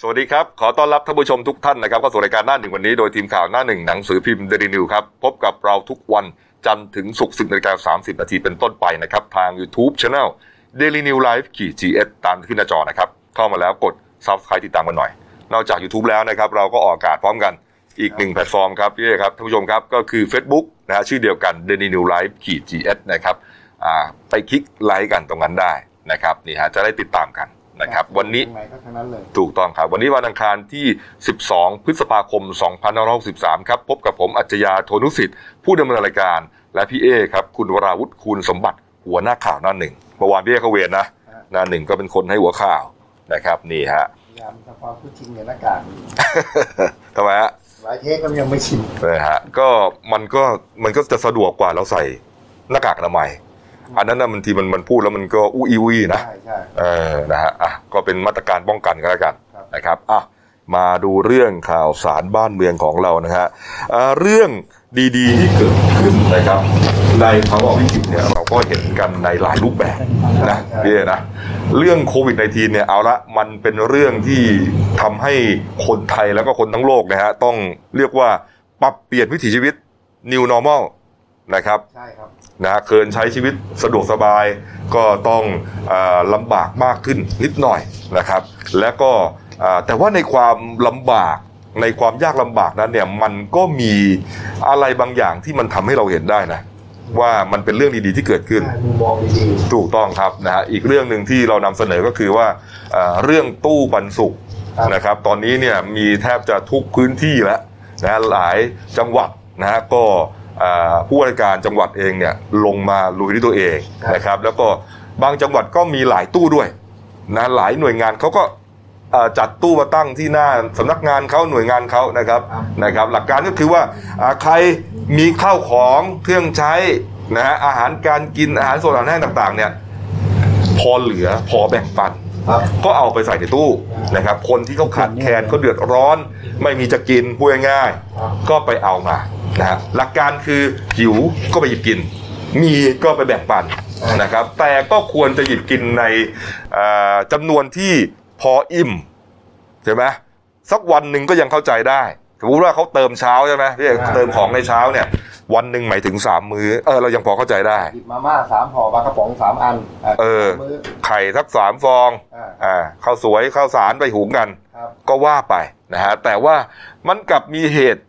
สวัสดีครับ ขอต้อนรับท่านผู้ชมทุกท่านนะครับเข้าสู่รายการหน้าหนึ่งวันนี้โดยทีมข่าวหน้าหนึ่งหนังสือพิมพ์เดลินิวครับ พบกับเราทุกวันจันทร์ถึงศุกร์สิบนาฬิกาสามสิบนาทีเป็นต้นไปนะครับ ทาง YouTube Channel Daily New Life ขีด GS ตามขึ้นหน้าจอนะครับ เข้ามาแล้วกด Subscribe ติดตามกันหน่อย นอกจาก YouTube แล้วนะครับ เราก็ออกอากาศพร้อมกันอีกหนึ่งแพลตฟอร์มครับพี่เอครับท่านผู้ชมครับก็คือ Facebook นะฮะชื่อเดียวกัน Daily New Life ขีด GS นะครับไปคลิกไลค์กันตรงนั้นได้นะครับนี่ฮะจะได้ติดตามกัน นะครับวันนี้ไหนก็ทั้งนั้นเลยถูกต้องครับวันนี้วันอังคารที่ 12 พฤษภาคม 2563 ครับ พบกับผมอัจฉริยะโทนุสิทธิ์ ผู้ดำเนินรายการ และพี่เอครับ คุณวราวุฒิคูณสมบัติหัวหน้าข่าวหน้าหนึ่งเมื่อวานพี่เอเขาเวรนะหน้าหนึ่งก็เป็นคนให้หัวข่าวนะครับนี่ฮะพยายามทำความพูดจริงในหน้ากากทำไมฮะหลายเทคก็ยังไม่ชินนะฮะก็มันก็มันก็จะสะดวกกว่าเราใส่หน้ากากอนามัย อันนั้นนะบางทีมันมันพูดแล้วมันก็อุ้ยอุ้ยนะใช่ใช่เออนะฮะอะก็เป็นมาตรการป้องกันกันแล้วกันครับนะครับอะมาดูเรื่องข่าวสารบ้านเมืองของเรานะฮะอ่าเรื่องดีๆที่เกิดขึ้นนะครับ ในภาวะวิกฤตเนี่ยเราก็เห็นกันในหลายรูปแบบนะพี่เอ๋นะเรื่องโควิด -19 เนี่ยเอาละมันเป็นเรื่องที่ทำให้คนไทยแล้วก็คนทั้งโลกนะฮะต้องเรียกว่าปรับเปลี่ยนวิถีชีวิต new normal นะครับใช่ครับ นะฮะเคยใช้ชีวิตสะดวกสบายก็ต้องอาลำบากมากขึ้นนิดหน่อยนะครับ และก็อ่าแต่ว่าในความลำบากในความยากลำบากนั้นเนี่ยมันก็มีอะไรบางอย่างที่มันทำให้เราเห็นได้นะว่ามันเป็นเรื่องดีๆที่เกิดขึ้นมุมมองดีถูกต้องครับนะฮะอีกเรื่องหนึ่งที่เรานำเสนอก็คือว่าอ่าเรื่องตู้ปันสุกๆครับนะครับ ตอนนี้เนี่ยมีแทบจะทุกพื้นที่แล้วนะฮะหลายจังหวัดนะฮะก็อ่า ผู้ว่าราชการจังหวัดเองเนี่ยลงมาลุยด้วยตัวเองนะครับแล้วก็บางจังหวัดก็มีหลายตู้ด้วยนะหลายหน่วยงานเขาก็อ่าจัดตู้มาตั้งที่หน้าสำนักงานเขาหน่วยงานเขานะครับนะครับหลักการก็คือว่าอ่าใครมีข้าวของเครื่องใช้นะฮะอาหารการกินอาหารสดอาหารแห้งต่างๆเนี่ยพอเหลือพอแบ่งปันครับ ก็เอาไปใส่ในตู้นะครับ คนที่เขาขาดแคลนเขาเดือดร้อน ไม่มีจะกินพูดง่ายๆก็ไปเอามานะฮะหลักการคือหิวก็ไปหยิบกิน มีก็ไปแบ่งปันนะครับ แต่ก็ควรจะหยิบกินในเอ่อจำนวนที่พออิ่มใช่ไหมสักวันหนึ่งก็ยังเข้าใจได้ สมมติว่าเขาเติมเช้าใช่ไหมพี่เอกเติมของในเช้าเนี่ย วันหนึ่งหมายถึงสามมื้อเออเรายังพอเข้าใจได้หยิบมาม่าสามห่อปลากระป๋องสามอันอะเออมือไข่สักสามฟองอ่าอ่าข้าวสวยข้าวสารไปหุงกันครับก็ว่าไปนะฮะแต่ว่ามันกลับมีเหตุ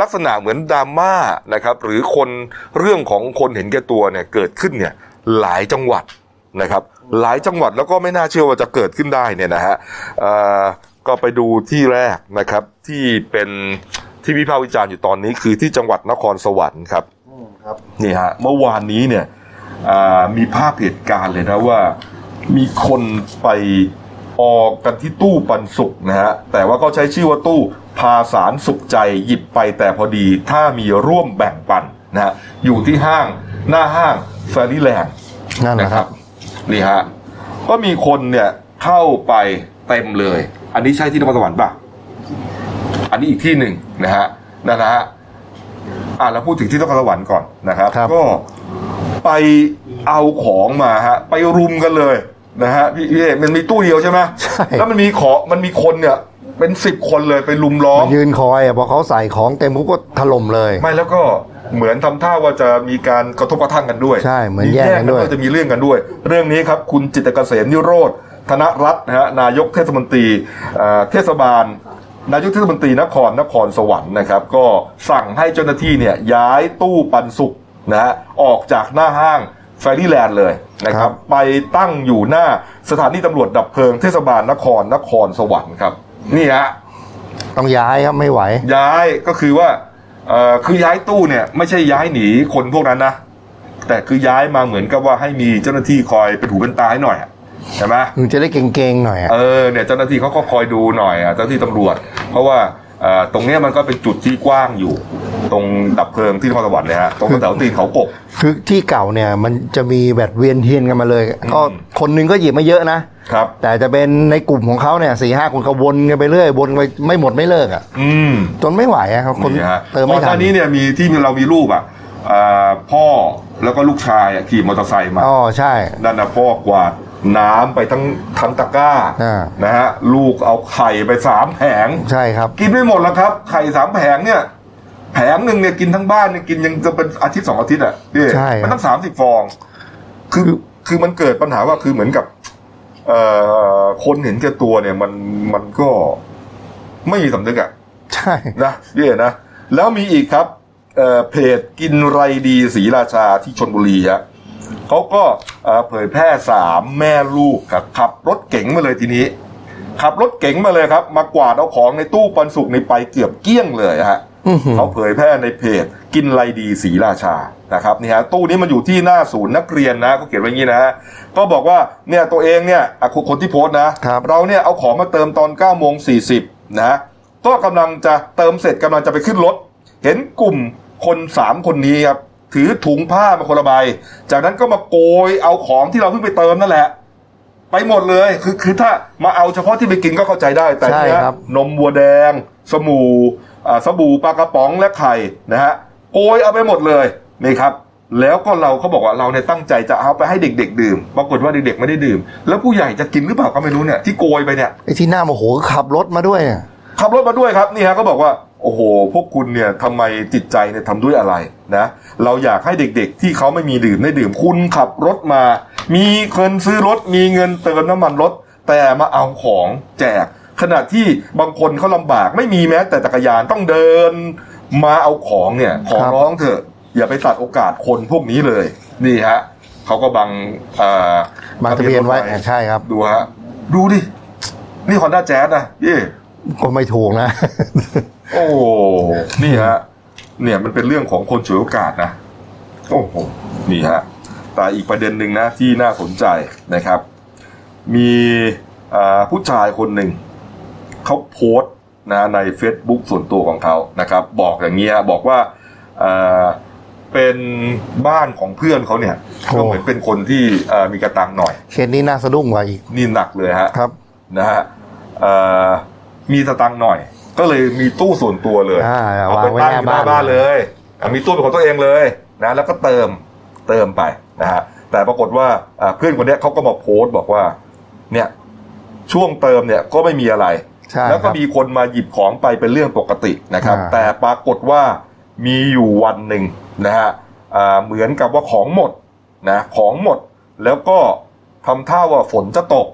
ลักษณะเหมือนดราม่านะครับ หรือคนเรื่องของคนเห็นแก่ตัวเนี่ยเกิดขึ้นเนี่ยหลายจังหวัดนะครับ หลายจังหวัดแล้วก็ไม่น่าเชื่อว่าจะเกิดขึ้นได้เนี่ยนะฮะเอ่อ ก็ไปดูที่แรกนะครับ ที่เป็นที่วิพากษ์วิจารณ์อยู่ตอนนี้คือที่จังหวัดนครสวรรค์ครับอืมครับนี่ฮะเมื่อวานนี้เนี่ยอ่ามีภาพเหตุการณ์เลยนะว่ามีคนไปออกกันที่ตู้ปันสุกนะฮะแต่ว่าก็ใช้ชื่อว่าตู้พาสารสุขใจหยิบไปแต่พอดีถ้ามีร่วมแบ่งปันนะฮะอยู่ที่ห้างหน้าห้างแฟรี่แลนด์นั่นแหละครับนี่ฮะก็มีคนเนี่ยเข้าไปเต็มเลย อันนี้ใช่ที่นครสวรรค์ป่ะ อันนี้อีกที่หนึ่งนะฮะนั่นนะฮะอะเราพูดถึงที่นครสวรรค์ก่อนนะครับ ครับ ก็ไปเอาของมาฮะ ไปรุมกันเลยนะฮะพี่พี่เอกมันมีตู้เดียวใช่ไหมใช่ แล้วมันมีขอมันมีคนเนี่ย เป็นสิบคนเลยไปลุมล้อม มายืนคอยอะพอเขาใส่ของเต็มปุ๊บก็ถล่มเลย ไม่แล้วก็เหมือนทำท่าว่าจะมีการกระทบกระทั่งกันด้วยใช่เหมือนแย่งกันด้วยแล้วก็จะมีเรื่องกันด้วย เรื่องนี้ครับ คุณจิตรเกษมนิโรธ ธนรัตน์นะฮะนายกเทศมนตรีเอ่อเทศบาล นายกเทศมนตรีนครนครสวรรค์นะครับ ก็สั่งให้เจ้าหน้าที่เนี่ยย้ายตู้ปันสุกนะฮะออกจากหน้าห้างแฟรี่แลนด์เลยนะครับ ไปตั้งอยู่หน้าสถานีตำรวจดับเพลิงเทศบาลนครนครสวรรค์ครับ นี่ฮะต้องย้ายครับไม่ไหว ย้ายก็คือว่าเอ่อคือย้ายตู้เนี่ยไม่ใช่ย้ายหนีคนพวกนั้นนะแต่คือย้ายมาเหมือนกับว่าให้มีเจ้าหน้าที่คอยเป็นหูเป็นตาให้หน่อยอะ ใช่ไหมมึงจะได้เก่งๆหน่อยอะเออเนี่ยเจ้าหน้าที่เขาก็คอยดูหน่อยอะเจ้าหน้าที่ตำรวจ เพราะว่าเอ่อตรงเนี้ยมันก็เป็นจุดที่กว้างอยู่ ตรงดับเพลิงที่นครสวรรค์เลยฮะตรงแถวตีนเขากบ คือที่เก่าเนี่ยมันจะมีแบบเวียนเทียนกันมาเลย ก็อืมคนหนึงก็หยิบมาเยอะนะ ครับ แต่จะเป็นในกลุ่มของเขาเนี่ยสี่ห้าคนก็วนกันไปเรื่อยวนไปไม่หมดไม่เลิกอะอืม จนไม่ไหวอะครับคนนี่ฮะเติมไม่ก่อนหทัน้านนี้เนี่ยมีที่เรามีรูปอะอ่าพ่อแล้วก็ลูกชายอะขี่มอเตอร์ไซค์มาอ๋อใช่ นั่นนะพ่อกวาด น้ำไปทั้งทั้งตะกร้าอ่า นะฮะลูกเอาไข่ไปสามแผง ใช่ครับ กินไม่หมดแล้วครับ ไข่สามแผงเนี่ย แผงหนึ่งเนี่ยกินทั้งบ้านเนี่ยกินยังจะเป็นอาทิตย์สองอาทิตย์อะพี่ใช่ครับ มันตั้งสามสิบฟอง คือคือมันเกิดปัญหาว่าคือเหมือนกับ เอ่อคนเห็นแก่ตัวเนี่ย มันมันก็ไม่มีสำนึกอะ ใช่ นะพี่นะ แล้วมีอีกครับเอ่อเพจกินไรดีศรีราชาที่ชนบุรีฮะ เขาก็เอ่อเผยแพร่สามแม่ลูกครับขับรถเก๋งมาเลยทีนี้ ขับรถเก๋งมาเลยครับ มากวาดเอาของในตู้ปันสุกในไปเกือบเกลี้ยงเลยฮะอื้อหือเขาเผยแพร่ในเพจกินไรดีศรีราชานะครับนี่ฮะตู้นี้มันอยู่ที่หน้าศูนย์นักเรียนนะเขาเขียนไว้อย่างนี้นะฮะก็บอกว่าเนี่ยตัวเองเนี่ยอะคนคนที่โพสต์นะครับเราเนี่ยเอาของมาเติมตอน9ก้าโมงสีนะก็กำลังจะเติมเสร็จกำลังจะไปขึ้นรถ เห็นกลุ่มคนสามคนนี้ครับ ถือถุงผ้ามาคนละใบ จากนั้นก็มาโกยเอาของที่เราเพิ่งไปเติมนั่นแหละ ไปหมดเลย คือคือถ้ามาเอาเฉพาะที่ไปกินก็เข้าใจได้ แต่ใช่เนี่ยครับนมวัวแดง สมูอ่าสบู่ปลากระป๋องและไข่นะฮะโกยเอาไปหมดเลยนี่ครับ แล้วก็เราเขาบอกว่าเราเนี่ยตั้งใจจะเอาไปให้เด็ก ๆ ดื่ม ปรากฏว่าเด็กๆไม่ได้ดื่ม แล้วผู้ใหญ่จะกินหรือเปล่าก็ไม่รู้เนี่ยที่โกยไปเนี่ยไอ้ที่หน้าโมโหขับรถมาด้วยเนี่ยขับรถมาด้วยครับนี่ฮะก็บอกว่าโอ้โห พวกคุณเนี่ยทำไมจิตใจเนี่ยทำด้วยอะไรนะ เราอยากให้เด็กๆ ที่เขาไม่มีดื่มได้ดื่มคุณขับรถมา มีเงินซื้อรถ มีเงินเติมน้ำมันรถ แต่มาเอาของแจก ขณะที่บางคนเขาลำบากไม่มีแม้ แต่จักรยานต้องเดิน มาเอาของเนี่ย ขอครับร้องเถอะ อย่าไปตัดโอกาสคนพวกนี้เลย นี่ฮะเขาก็บังเอ่อมาทะเบียนไว้รถใช่ครับ ดูฮะดูดิ นี่ฮอนด้าแจ๊สนะยี่ก็ไม่ถูกนะ โอ้ นี่ฮะ เนี่ยมันเป็นเรื่องของคนฉวยโอกาสนะโอ้โหนี่ฮะแต่อีกประเด็นหนึ่งนะที่น่าสนใจนะครับ มีอ่าผู้ชายคนหนึ่งเขาโพสต์นะใน Facebook ส่วนตัวของเขานะครับ บอกอย่างเงี้ยบอกว่าอ่าเป็นบ้านของเพื่อนเขาเนี่ยโอ้ก็เหมือนเป็นคนที่อ่ามีกระตังหน่อยเคสนี้น่าสะดุ้งกว่าอีกนี่หนักเลยฮะครับนะฮะเอ่อมีสตังค์หน่อย ก็เลยมีตู้ส่วนตัวเลยอ่าเอาไปวางไว้ตั้งอยู่หน้าหน้าบ้านบ้านเลยอะมีตู้เป็นของตัวเองเลยนะแล้วก็เติมเติมไปนะฮะแต่ปรากฏว่าอ่าเพื่อนคนเนี้ยเขาก็มาโพสต์บอกว่า เนี่ยช่วงเติมเนี่ยก็ไม่มีอะไรใช่แล้วคก็รับมีคนมาหยิบของไปเป็นเรื่องปกตินะครับอ่าแต่ปรากฏว่ามีอยู่วันหนึ่งนะฮะอ่าเหมือนกับว่าของหมดนะของหมดแล้วก็ทำท่าว่าฝนจะตก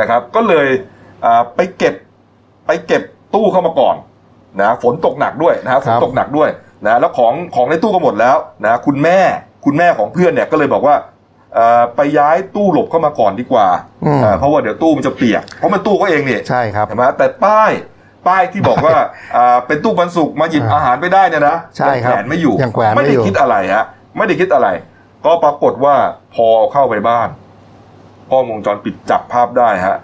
นะครับ ก็เลยอ่าไปเก็บไปเก็บ ตู้เข้ามาก่อนนะฝนตกหนักด้วยนะฮะฝนตกหนักด้วยนะแล้วของของในตู้ก็หมดแล้วนะคุณแม่คุณแม่ของเพื่อนเนี่ยก็เลยบอกว่าเอ่อไปย้ายตู้หลบเข้ามาก่อนดีกว่าอืมอ่า เพราะว่าเดี๋ยวตู้มันจะเปียก เพราะมันตู้เขาเองนี่ใช่ครับเห็นไหมแต่ป้ายป้ายที่บอกว่าอ่าเป็นตู้บรรสุกมาหยิบอ่าอาหารไปได้เนี่ยนะใช่ครับยังแขวนไม่อยู่ยังแขวนไม่ไม่ได้อยู่คิดอะไรฮะไม่ได้คิดอะไร ก็ปรากฏว่าพอเข้าไปบ้านกล้องวงจรปิดจับภาพได้ฮะ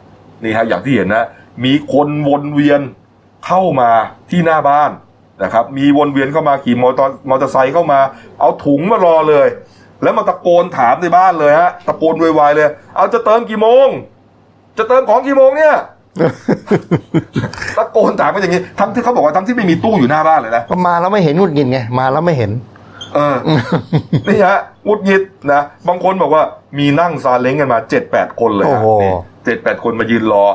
นี่ฮะอย่างที่เห็นนะ มีคนวนเวียน เข้ามาที่หน้าบ้านนะครับ มีวนเวียนเข้ามาขี่มอเตอร์มอเตอร์ไซค์เข้ามา เอาถุงมารอเลย แล้วมาตะโกนถามในบ้านเลยฮะ ตะโกนวายๆเลย เอาจะเติมกี่โมง จะเติมของกี่โมงเนี่ยตะโกนถามกันอย่างนี้ทั้งที่เขาบอกว่าทั้งที่ไม่มีตู้อยู่หน้าบ้านเลยนะก็มาแล้วไม่เห็นหงุดหงิดไงมาแล้วไม่เห็น เออนี่ฮะหงุดหงิดนะบางคนบอกว่ามีนั่งซาเล้งกันมาเจ็ดแปดคนเลยโอ้โหเจ็ดแปดคนมายืนรอ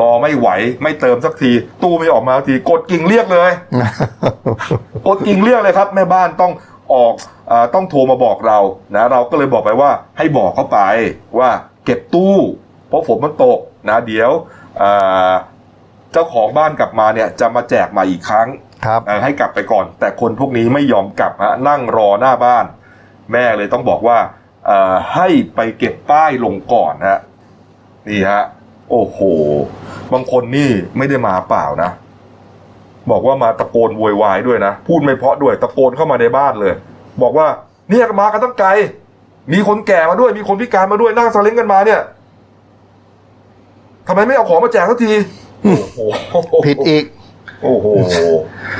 รอไม่ไหวไม่เติมสักที ตู้ไม่ออกมาสักทีกดกิ่งเรียกเลย กดกิ่งเรียกเลยครับ แม่บ้านต้องออกอาต้องโทรมาบอกเรานะเราก็เลยบอกไปว่าให้บอกเขาไปว่าเก็บตู้เพราะฝนมันตกนะเดี๋ยวอ่าเจ้าของบ้านกลับมาเนี่ยจะมาแจกใหมาอีกครั้งครับเอ่อให้กลับไปก่อน แต่คนพวกนี้ไม่ยอมกลับฮะนั่งรอหน้าบ้าน แม่เลยต้องบอกว่าเอ่อให้ไปเก็บป้ายลงก่อนฮะนี่ฮะ โอ้โห บางคนนี่ไม่ได้มาเปล่านะ บอกว่ามาตะโกนโวยวายด้วยนะ พูดไม่เพราะด้วยตะโกนเข้ามาในบ้านเลย บอกว่าเนี่ยมากันตั้งไกล มีคนแก่มาด้วย มีคนพิการมาด้วยนั่งซาเล้งกันมาเนี่ยทำไมไม่เอาของมาแจกสักทีโอ้โหผิดอีก โอ้โห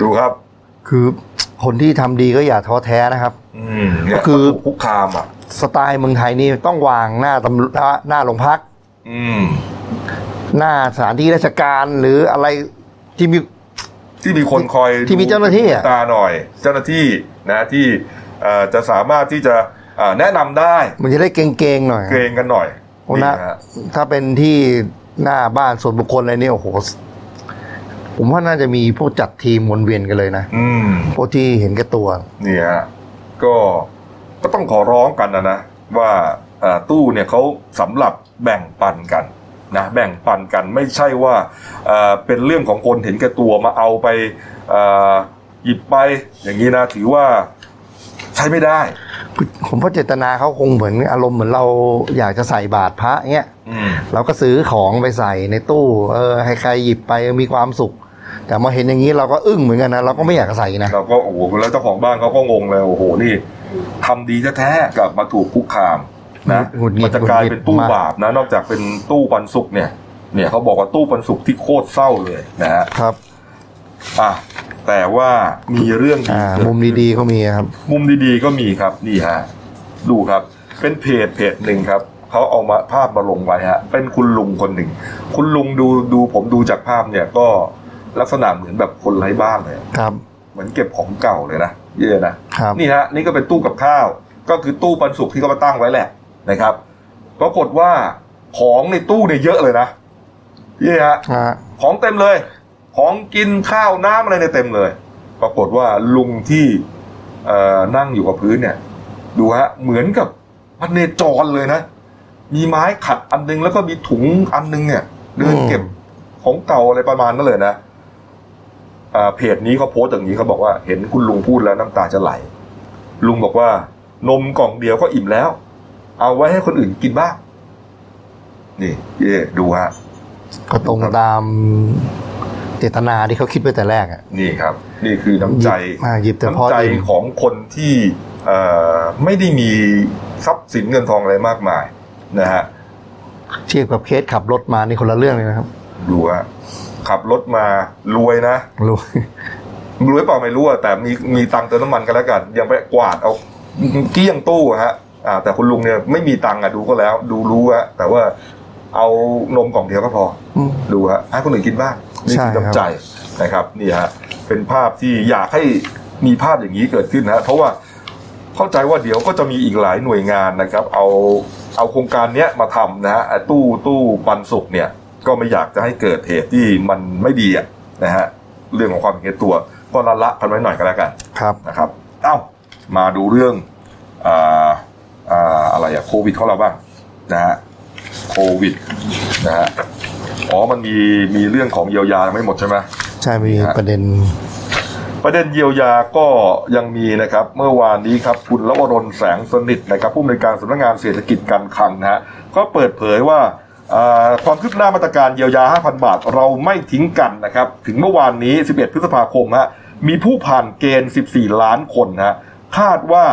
ดูครับ คือคนที่ทำดีก็อย่าท้อแท้นะครับ อืมเนี่ยคือถูกคุกคามอะ สไตล์เมืองไทยนี่ต้องวางหน้าตำรวจหน้าโรงพักอืม หน้าสถานที่ราชการหรืออะไรที่มีที่มีคนคอยที่มีเจ้าหน้าที่อะตาหน่อย เจ้าหน้าที่นะที่เอ่อจะสามารถที่จะเอ่อแนะนำได้ มันจะได้เก่งๆหน่อย เกรงกันหน่อยโอ้นะฮะถ้าเป็นที่หน้าบ้านส่วนบุคคลอะไรเนี่ยโอ้โหผมว่าน่าจะมีพวกจัดทีมวนเวียนกันเลยนะ อืมพวกที่เห็นแก่ตัวเนี่ยฮะก็ก็ต้องขอร้องกันนะนะว่าเอ่อตู้เนี่ยเขาสำหรับ แบ่งปันกันนะแบ่งปันกันไม่ใช่ว่าเอ่อเป็นเรื่องของคนเห็นแก่ตัวมาเอาไปเอ่อหยิบไปอย่างนี้นะถือว่าใช้ไม่ได้ ผมว่าเจตนาเขาคงเหมือนอารมณ์เหมือนเราอยากจะใส่บาตรพระเงี้ยอืมเราก็ซื้อของไปใส่ในตู้เออให้ใครหยิบไปมีความสุข แต่มาเห็นอย่างนี้เราก็อึ้งเหมือนกันนะเราก็ไม่อยากจะใส่นะเราก็โอ้โหแล้วเจ้าของบ้านเขาก็งงเลยโอ้โหนี่ทำดีแท้ๆกลับมาถูกคุกคาม นะหงุดหงิดมันจะกลายเป็นตู้หงุดหงิดมากบาปนะ นอกจากเป็นตู้ปันสุกเนี่ย เนี่ยเขาบอกว่าตู้ปันสุกที่โคตรเศร้าเลยนะฮะครับอะแต่ว่ามีเรื่องดีอ่าเกิมุมดีๆเขามีครับๆมุมดีๆก็มีครับนี่ฮะดูครับ เป็นเพจเพจหนึ่งครับเขาเอามาภาพมาลงไว้ฮะ เป็นคุณลุงคนหนึ่ง คุณลุงดูดูผมดูจากภาพเนี่ยก็ลักษณะเหมือนแบบคนไร้บ้านเลยครับ เหมือนเก็บของเก่าเลยนะเย่นะครับนี่ฮะนี่ก็เป็นตู้กับข้าว ก็คือตู้ปันสุกที่เขามาตั้งไว้แหละ นะครับ ปรากฏว่าของในตู้เนี่ยเยอะเลยนะเย่ฮะฮะของเต็มเลย ของกินข้าวน้ำอะไรเนี่ยเต็มเลย ปรากฏว่าลุงที่เอ่อนั่งอยู่กับพื้นเนี่ย ดูฮะเหมือนกับพันเนจรเลยนะ มีไม้ขัดอันนึงแล้วก็มีถุงอันนึงเนี่ยเดินเก็บของเก่าอะไรประมาณนั้นเลยนะอ่าเพจนี้เขาโพสต์อย่างนี้เขาบอกว่าเห็นคุณลุงพูดแล้วน้ำตาจะไหล ลุงบอกว่านมกล่องเดียวก็อิ่มแล้ว เอาไว้ให้คนอื่นกินบ้าง นี่เย่ดูฮะก็ตรงตามเจตนาที่เขาคิดไว้แต่แรกอะนี่ครับ นี่คือน้ำใจอ่าหยิบแต่พอน้ำใจอิ่มของคนที่เอ่อไม่ได้มีทรัพย์สินเงินทองอะไรมากมายนะฮะเทียบกับเคสขับรถมานี่คนละเรื่องเลยนะครับดูฮะขับรถมารวยนะรู้รวยเปล่าไม่รู้อะแต่มีมีตังค์เติมน้ำมันกันแล้วกันยังไปกวาดเอาเกลี้ยงตู้อะฮะ อ่าแต่คุณลุงเนี่ยไม่มีตังค์อะดูก็แล้ว ดูรู้ฮะแต่ว่าเอานมกล่องเดียวก็พออืมดูฮะให้คนอื่นกินบ้างนี่ใช่คือครับน้ำใจนะครับนี่ฮะเป็นภาพที่อยากให้มีภาพอย่างนี้เกิดขึ้นนะเพราะว่าเข้าใจว่าเดี๋ยวก็จะมีอีกหลายหน่วยงานนะครับ เอาเอาโครงการเนี้ยมาทำนะฮะไอ้ตู้ตู้ปันสุกเนี่ย ก็ไม่อยากจะให้เกิดเหตุที่มันไม่ดีอะนะฮะเรื่องของความเห็นตัวก็ละละกันไว้หน่อยก็แล้วกันครับนะครับ เอ้ามาดูเรื่องอ่า อ่าอะไรอะโควิดของเราบ้างนะฮะโควิดนะฮะอ๋อมันมีมีเรื่องของเยียวยายังไม่หมดใช่ไหมใช่มีฮะประเด็น ประเด็นเยียวยาก็ยังมีนะครับ เมื่อวานนี้ครับคุณลวรนแสงสนิทนะครับผู้อำนวยการสำนักงานเศรษฐกิจการคลังนะฮะก็เปิดเผยว่าอ่าความคืบหน้ามาตรการเยียวยา 5,000 บาท เราไม่ทิ้งกันนะครับ ถึงเมื่อวานนี้ 11 พฤษภาคมฮะมีผู้ผ่านเกณฑ์ 14 ล้านคนนะฮะคาดว่า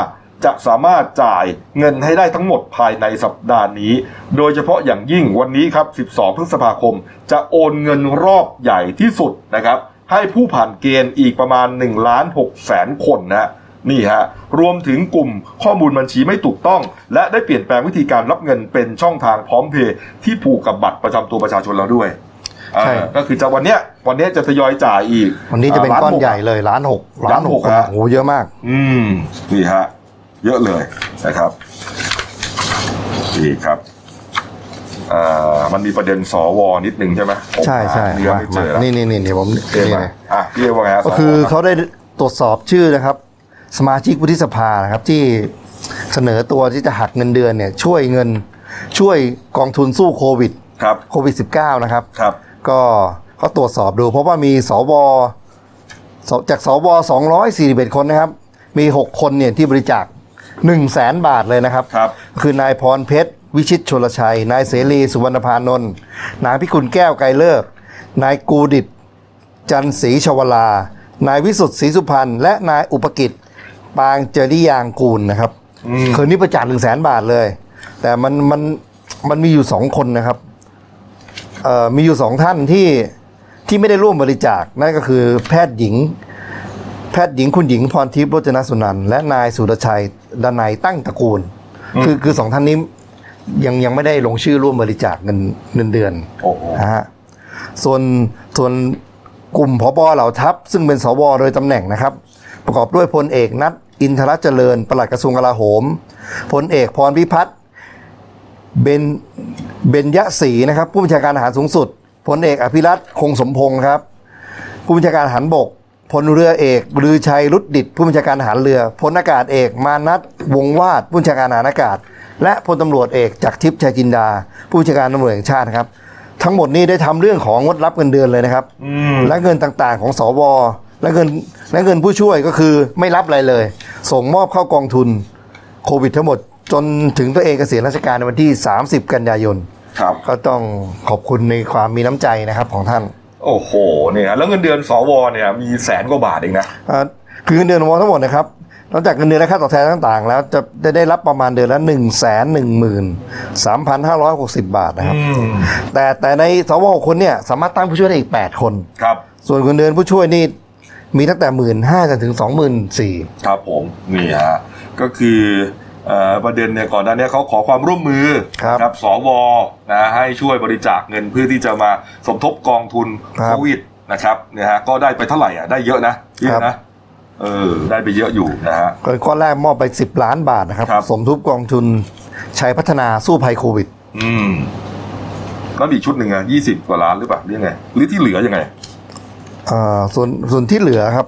จะสามารถจ่ายเงินให้ได้ทั้งหมดภายในสัปดาห์นี้ โดยเฉพาะอย่างยิ่งวันนี้ครับ 12 พฤษภาคม จะโอนเงินรอบใหญ่ที่สุดนะครับ ให้ผู้ผ่านเกณฑ์อีกประมาณ1ล้าน6แสนคนนะนี่ฮะ รวมถึงกลุ่มข้อมูลบัญชีไม่ถูกต้อง และได้เปลี่ยนแปลงวิธีการรับเงินเป็นช่องทางพร้อมเพย์ที่ผูกกับบัตรประจำตัวประชาชนแล้วด้วยใช่อ่าก็คือจะวันเนี้ยวันเนี้ยจะทยอยจ่ายอีก วันนี้จะเป็นล้าก้อนหกใหญ่เลยล้านหกล้านหกคนฮะโอ้โหเยอะมาก อืมนี่ฮะ เยอะเลยนะครับนี่ครับอ่ามันมีประเด็นสวนิดนึงใช่ไหมผมใช่ใช่หาเนื้อมาไม่เจมาอแล้วนี่นี่นี่เดี๋ยวผมเรียกนี่มาเลยอะเรียกว่าไงฮะก็คือสวเขาได้ตรวจสอบชื่อนะครับ สมาชิกวุฒิสภานะครับที่เสนอตัวที่จะหักเงินเดือนเนี่ยช่วยเงินช่วยกองทุนสู้โควิดครับโควิด -19 นะครับครับ ก็เขาตรวจสอบดู เพราะว่ามีสวสจากสว241 คนนะครับ มี 6 คนเนี่ยที่บริจาค 1 0 0 0 0แสนบาทเลยนะครับ ครับ คือนายพรเพชร วิชิตชลชัย นายเสรีสุวรรณพานนท์นายพิกุลแก้วไกรเลิก นายกูดิต จันศรีชวลา นายวิสุทธ์ศรีสุพรรณและนายอุปกิจ ปางเจริยางกูลนะครับ อืม คืนนี้ประจาคหนึ่งแสนบาทเลย แต่มันมันมันมีอยู่สองคนนะครับเอ่อมีอยู่สองท่านที่ที่ไม่ได้ร่วมบริจาคนั่นก็คือแพทย์หญิง แพทย์หญิงคุณหญิงพรทิพย์โรจนสุนันท์และนายสุรชัยดนัยตั้งตระกูล คือคือสองท่านนี้ยังยังไม่ได้ลงชื่อร่วมบริจาคเงินเงินเดือนโอ้โหนะฮะส่วนส่วนกลุ่มพบเหล่าทัพ ซึ่งเป็นสวโดยตำแหน่งนะครับ ประกอบด้วยพลเอกนัทอินทรเจริญปลัดกระทรวงกลาโหมพลเอกพรพิพัฒน์เบนเบญยศรีนะครับ ผู้บัญชาการทหารสูงสุดพลเอกอภิรัตคงสมพงศ์ครับ ผู้บัญชาการทหารบก พลเรือเอกลือชัยรุดดิตผู้บัญชาการทหารเรือพลอากาศเอกมานัทวงศ์วาดผู้บัญชาการทหารอากาศ และพลตำรวจเอกจากรทิพย์ชัยจินดา ผู้บัญชาการตำรวจแห่งชาติครับ ทั้งหมดนี้ได้ทำเรื่องของงดรับเงินเดือนเลยนะครับอืมและเงินต่างๆ ของสวและเงินและเงินผู้ช่วยก็คือไม่รับอะไรเลย ส่งมอบเข้ากองทุนโควิดทั้งหมด จนถึงตัวเองเกษียณราชการในวันที่ 30 กันยายนครับก็ต้องขอบคุณในความมีน้ำใจนะครับของท่าน โอ้โหเนี่ยแล้วเงินเดือนสวเนี่ยมีแสนกว่าบาทเองนะอ่าคือเงินเดือนวทั้งหมดนะครับนอกจากเงินเดือนและค่าตอบแทนต่างๆ แล้วจะได้ได้รับประมาณเดือนละ1นึ่งแสนหนึ่งหมื่นสามพันห้าร้อยหกสิบบาทนะครับอืมแต่แต่ในสวหกคนเนี่ยสามารถตั้งผู้ช่วยได้อีก 8 คนครับ ส่วนเงินเดือนผู้ช่วยนี่มีตั้งแต่หมื่นห้าจนถึงสองหมื่นสี่ครับผม นี่ฮะก็คือเอ่อ ประเด็นเนี่ยก่อนหน้านี้เขาขอความร่วมมือครับนะสวนะให้ช่วยบริจาคเงินเพื่อที่จะมาสมทบกองทุนครัโคบวิดนะครับเนี่ยฮะก็ได้ไปเท่าไหร่อะได้เยอะนะเยครัอะบนะเออได้ไปเยอะอยู่นะฮะก็ข้อแรกมอบไป 10 ล้านบาทนะครับครับ สมทบกองทุนชัยพัฒนาสู้ภัยโควิด อืมแล้วอีกชุดหนึ่งอะยี่สิบกว่าล้านหรือเปล่าหรือยังไงหรือที่เหลือยังไงอ่าส่วนส่วนที่เหลือครับ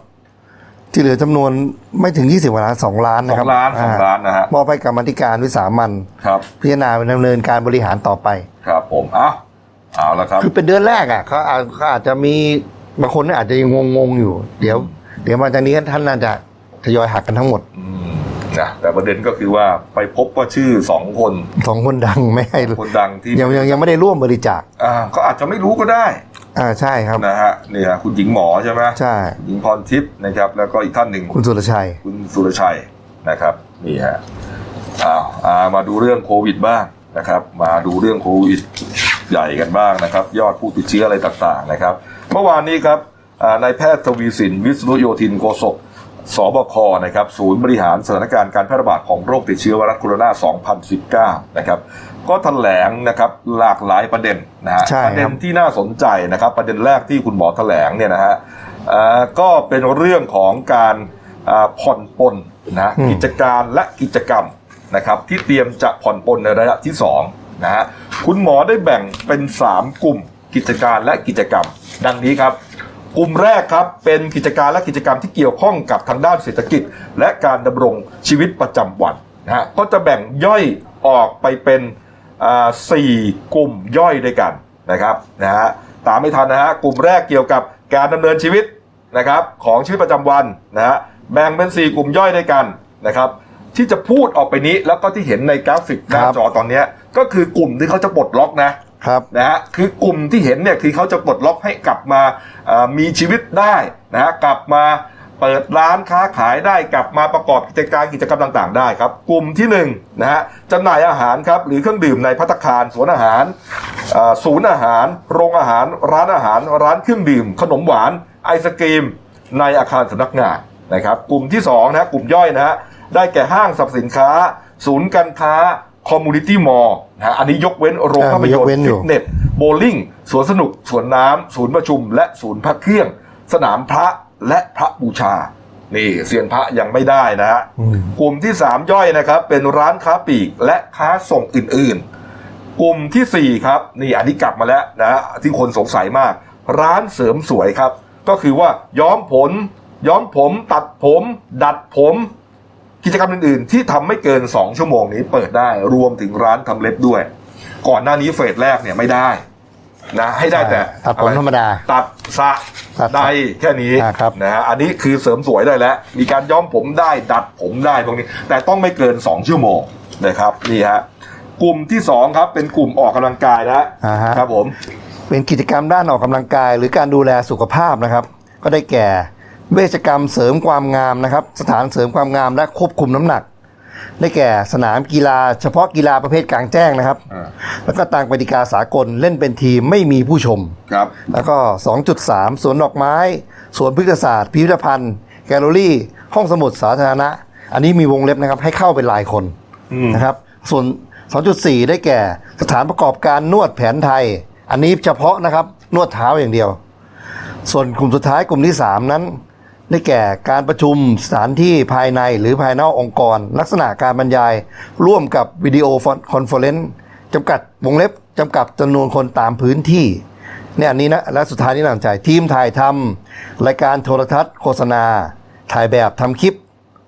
ที่เหลือจำนวนไม่ถึง 20กว่าล้าน2ล้านสนะอครับงล้านสองล้านนะฮะมอบให้กรรมาธิการวิสามันครับพิจารณาดำเนินการบริหารต่อไป ครับผมเอ้าเอาละครับ คือเป็นเดือนแรกอะเขาอาจเขาอาจจะมีบางคนอาจจะยังงงๆอยู่ เดี๋ยว เดี๋ยวมาจากนี้ท่านน่าจะทยอยหักกันทั้งหมดอืมนะแต่ประเด็นก็คือว่าไปพบว่าชื่อสองคนสองคนดังไม่ให้คนดังที่ยังยังยังไม่ได้ร่วมบริจาคอ่าก็อาจจะไม่รู้ก็ได้ อ่าใช่ครับนะฮะนี่ฮะคุณหญิงหมอใช่ไหมใช่หญิงพรทิพย์นะครับ แล้วก็อีกท่านหนึ่งคุณสุรชัย คุณสุรชัยนะครับนี่ฮะอ้าวอ่ามาดูเรื่องโควิดบ้างนะครับ มาดูเรื่องโควิดใหญ่กันบ้างนะครับ ยอดผู้ติดเชื้ออะไรต่างๆนะครับ เมื่อวานนี้ครับอ่านายแพทย์ทวีสิน วิษณุโยธินโกศกสบคนะครับศูนย์บริหารสถานการณ์การแพร่ระบาดของโรคติดเชื้อไวรัสโคโรนา 2019 นะครับ ก็แถลงนะครับหลากหลายประเด็นนะฮะใช่ประเด็ครันบที่น่าสนใจนะครับ ประเด็นแรกที่คุณหมอแถลงเนี่ยนะฮะเอ่อก็เป็นเรื่องของการอ่าผ่อนปลนนะกิจการและกิจกรรมนะครับที่เตรียมจะผ่อนปลนในระยะที่สองนะฮะคุณหมอได้แบ่งเป็น 3 กลุ่มกิจการและกิจกรรม ดังนี้ครับกลุ่มแรกครับเป็นกิจการและกิจกรรมที่เกี่ยวข้องกับทางด้านเศรษฐกิจ และการดำรงชีวิตประจำวันนะฮะก็จะแบ่งย่อยออกไปเป็นอ่า สี่กลุ่มย่อยด้วยกันนะครับนะฮะตามไม่ทันนะฮะกลุ่มแรกเกี่ยวกับการดำเนินชีวิตนะครับของชีวิตประจำวันนะฮะแบ่งเป็นสี่กลุ่มย่อยด้วยกันนะครับที่จะพูดออกไปนี้แล้วก็ที่เห็นในกราฟิกหน้าครับจอตอนเนี้ยก็คือกลุ่มที่เขาจะปลดล็อกนะครับนะฮะคือกลุ่มที่เห็นเนี่ยคือเขาจะปลดล็อกให้กลับมาเอ่อมีชีวิตได้นะฮะกลับมา เปิดร้านค้าขายได้กลับมาประกอบกิจการกิจกรรมต่าง ๆ ได้ครับ กลุ่มที่หนึ่งนะฮะจำหน่ายอาหารครับหรือเครื่องดื่มในพัตตาคารสวนอาหารเอ่อศูนย์อาหาร โรงอาหาร ร้านอาหาร ร้านเครื่องดื่ม ขนมหวาน ไอศกรีม ในอาคารสำนักงานนะครับ กลุ่มที่สองนะฮะกลุ่มย่อยนะฮะได้แก่ห้างสรรพสินค้า ศูนย์การค้าคอมมูนิตี้มอลล์นะฮะอันนี้ยกเว้นโรงภาพยนตอ่ามียกเว้นอยู่ฟิตเนสโบว์ลิ่งสวนสนุกสวนน้ำศูนย์ประชุม และศูนย์พระเครื่อง สนามพระ และพระบูชา นี่เซียนพระยังไม่ได้นะฮะอืมกลุ่มที่สามย่อยนะครับ เป็นร้านค้าปลีกและค้าส่งอื่นๆ กลุ่มที่สี่ครับนี่อันนี้กลับมาแล้วนะฮะที่คนสงสัยมาก ร้านเสริมสวยครับ ก็คือว่าย้อมผล ย้อมผม ตัดผม ดัดผม กิจกรรมอื่นๆ ที่ทำไม่เกิน2ชั่วโมงนี้เปิดได้รวมถึงร้านทำเล็บด้วย ก่อนหน้านี้เฟสแรกเนี่ยไม่ได้ นะให้ได้แต่ตัดผมอะไรธรรมดา ตัดสระตัดสระใดแค่นี้อ่าครับนะฮะอันนี้คือเสริมสวยได้แล้ว มีการย้อมผมได้ดัดผมได้พวกนี้ แต่ต้องไม่เกิน 2 ชั่วโมงนะครับนี่ฮะกลุ่มที่ 2 ครับ เป็นกลุ่มออกกำลังกายนะฮะอ่าฮะครับผมเป็นกิจกรรมด้านออกกำลังกาย หรือการดูแลสุขภาพนะครับ ก็ได้แก่ เวชกรรมเสริมความงามนะครับ สถานเสริมความงามและควบคุมน้ำหนัก ได้แก่สนามกีฬาเฉพาะกีฬาประเภทกลางแจ้งนะครับอ่าแล้วก็ตามกติกาสากลเล่นเป็นทีมไม่มีผู้ชมครับแล้วก็ 2.3 สวนดอกไม้ สวนพฤกษศาสตร์ พิพิธภัณฑ์ แกลเลอรี่ ห้องสมุดสาธารณะ อันนี้มีวงเล็บนะครับให้เข้าเป็นรายคนอืมนะครับ ส่วน 2.4 ได้แก่สถานประกอบการนวดแผนไทย อันนี้เฉพาะนะครับนวดเท้าอย่างเดียว ส่วนกลุ่มสุดท้ายกลุ่มที่ 3 นั้น ได้แก่การประชุมสถานที่ภายในหรือภายนอกองค์กร ลักษณะการบรรยาย ร่วมกับ video conference จำกัดวงเล็บจำกัดจำนวนคนตามพื้นที่เนี่ยอันนี้นะและสุดท้ายนี่น่าสนใจทีมถ่ายทำรายการโทรทัศน์โฆษณา ถ่ายแบบทำคลิป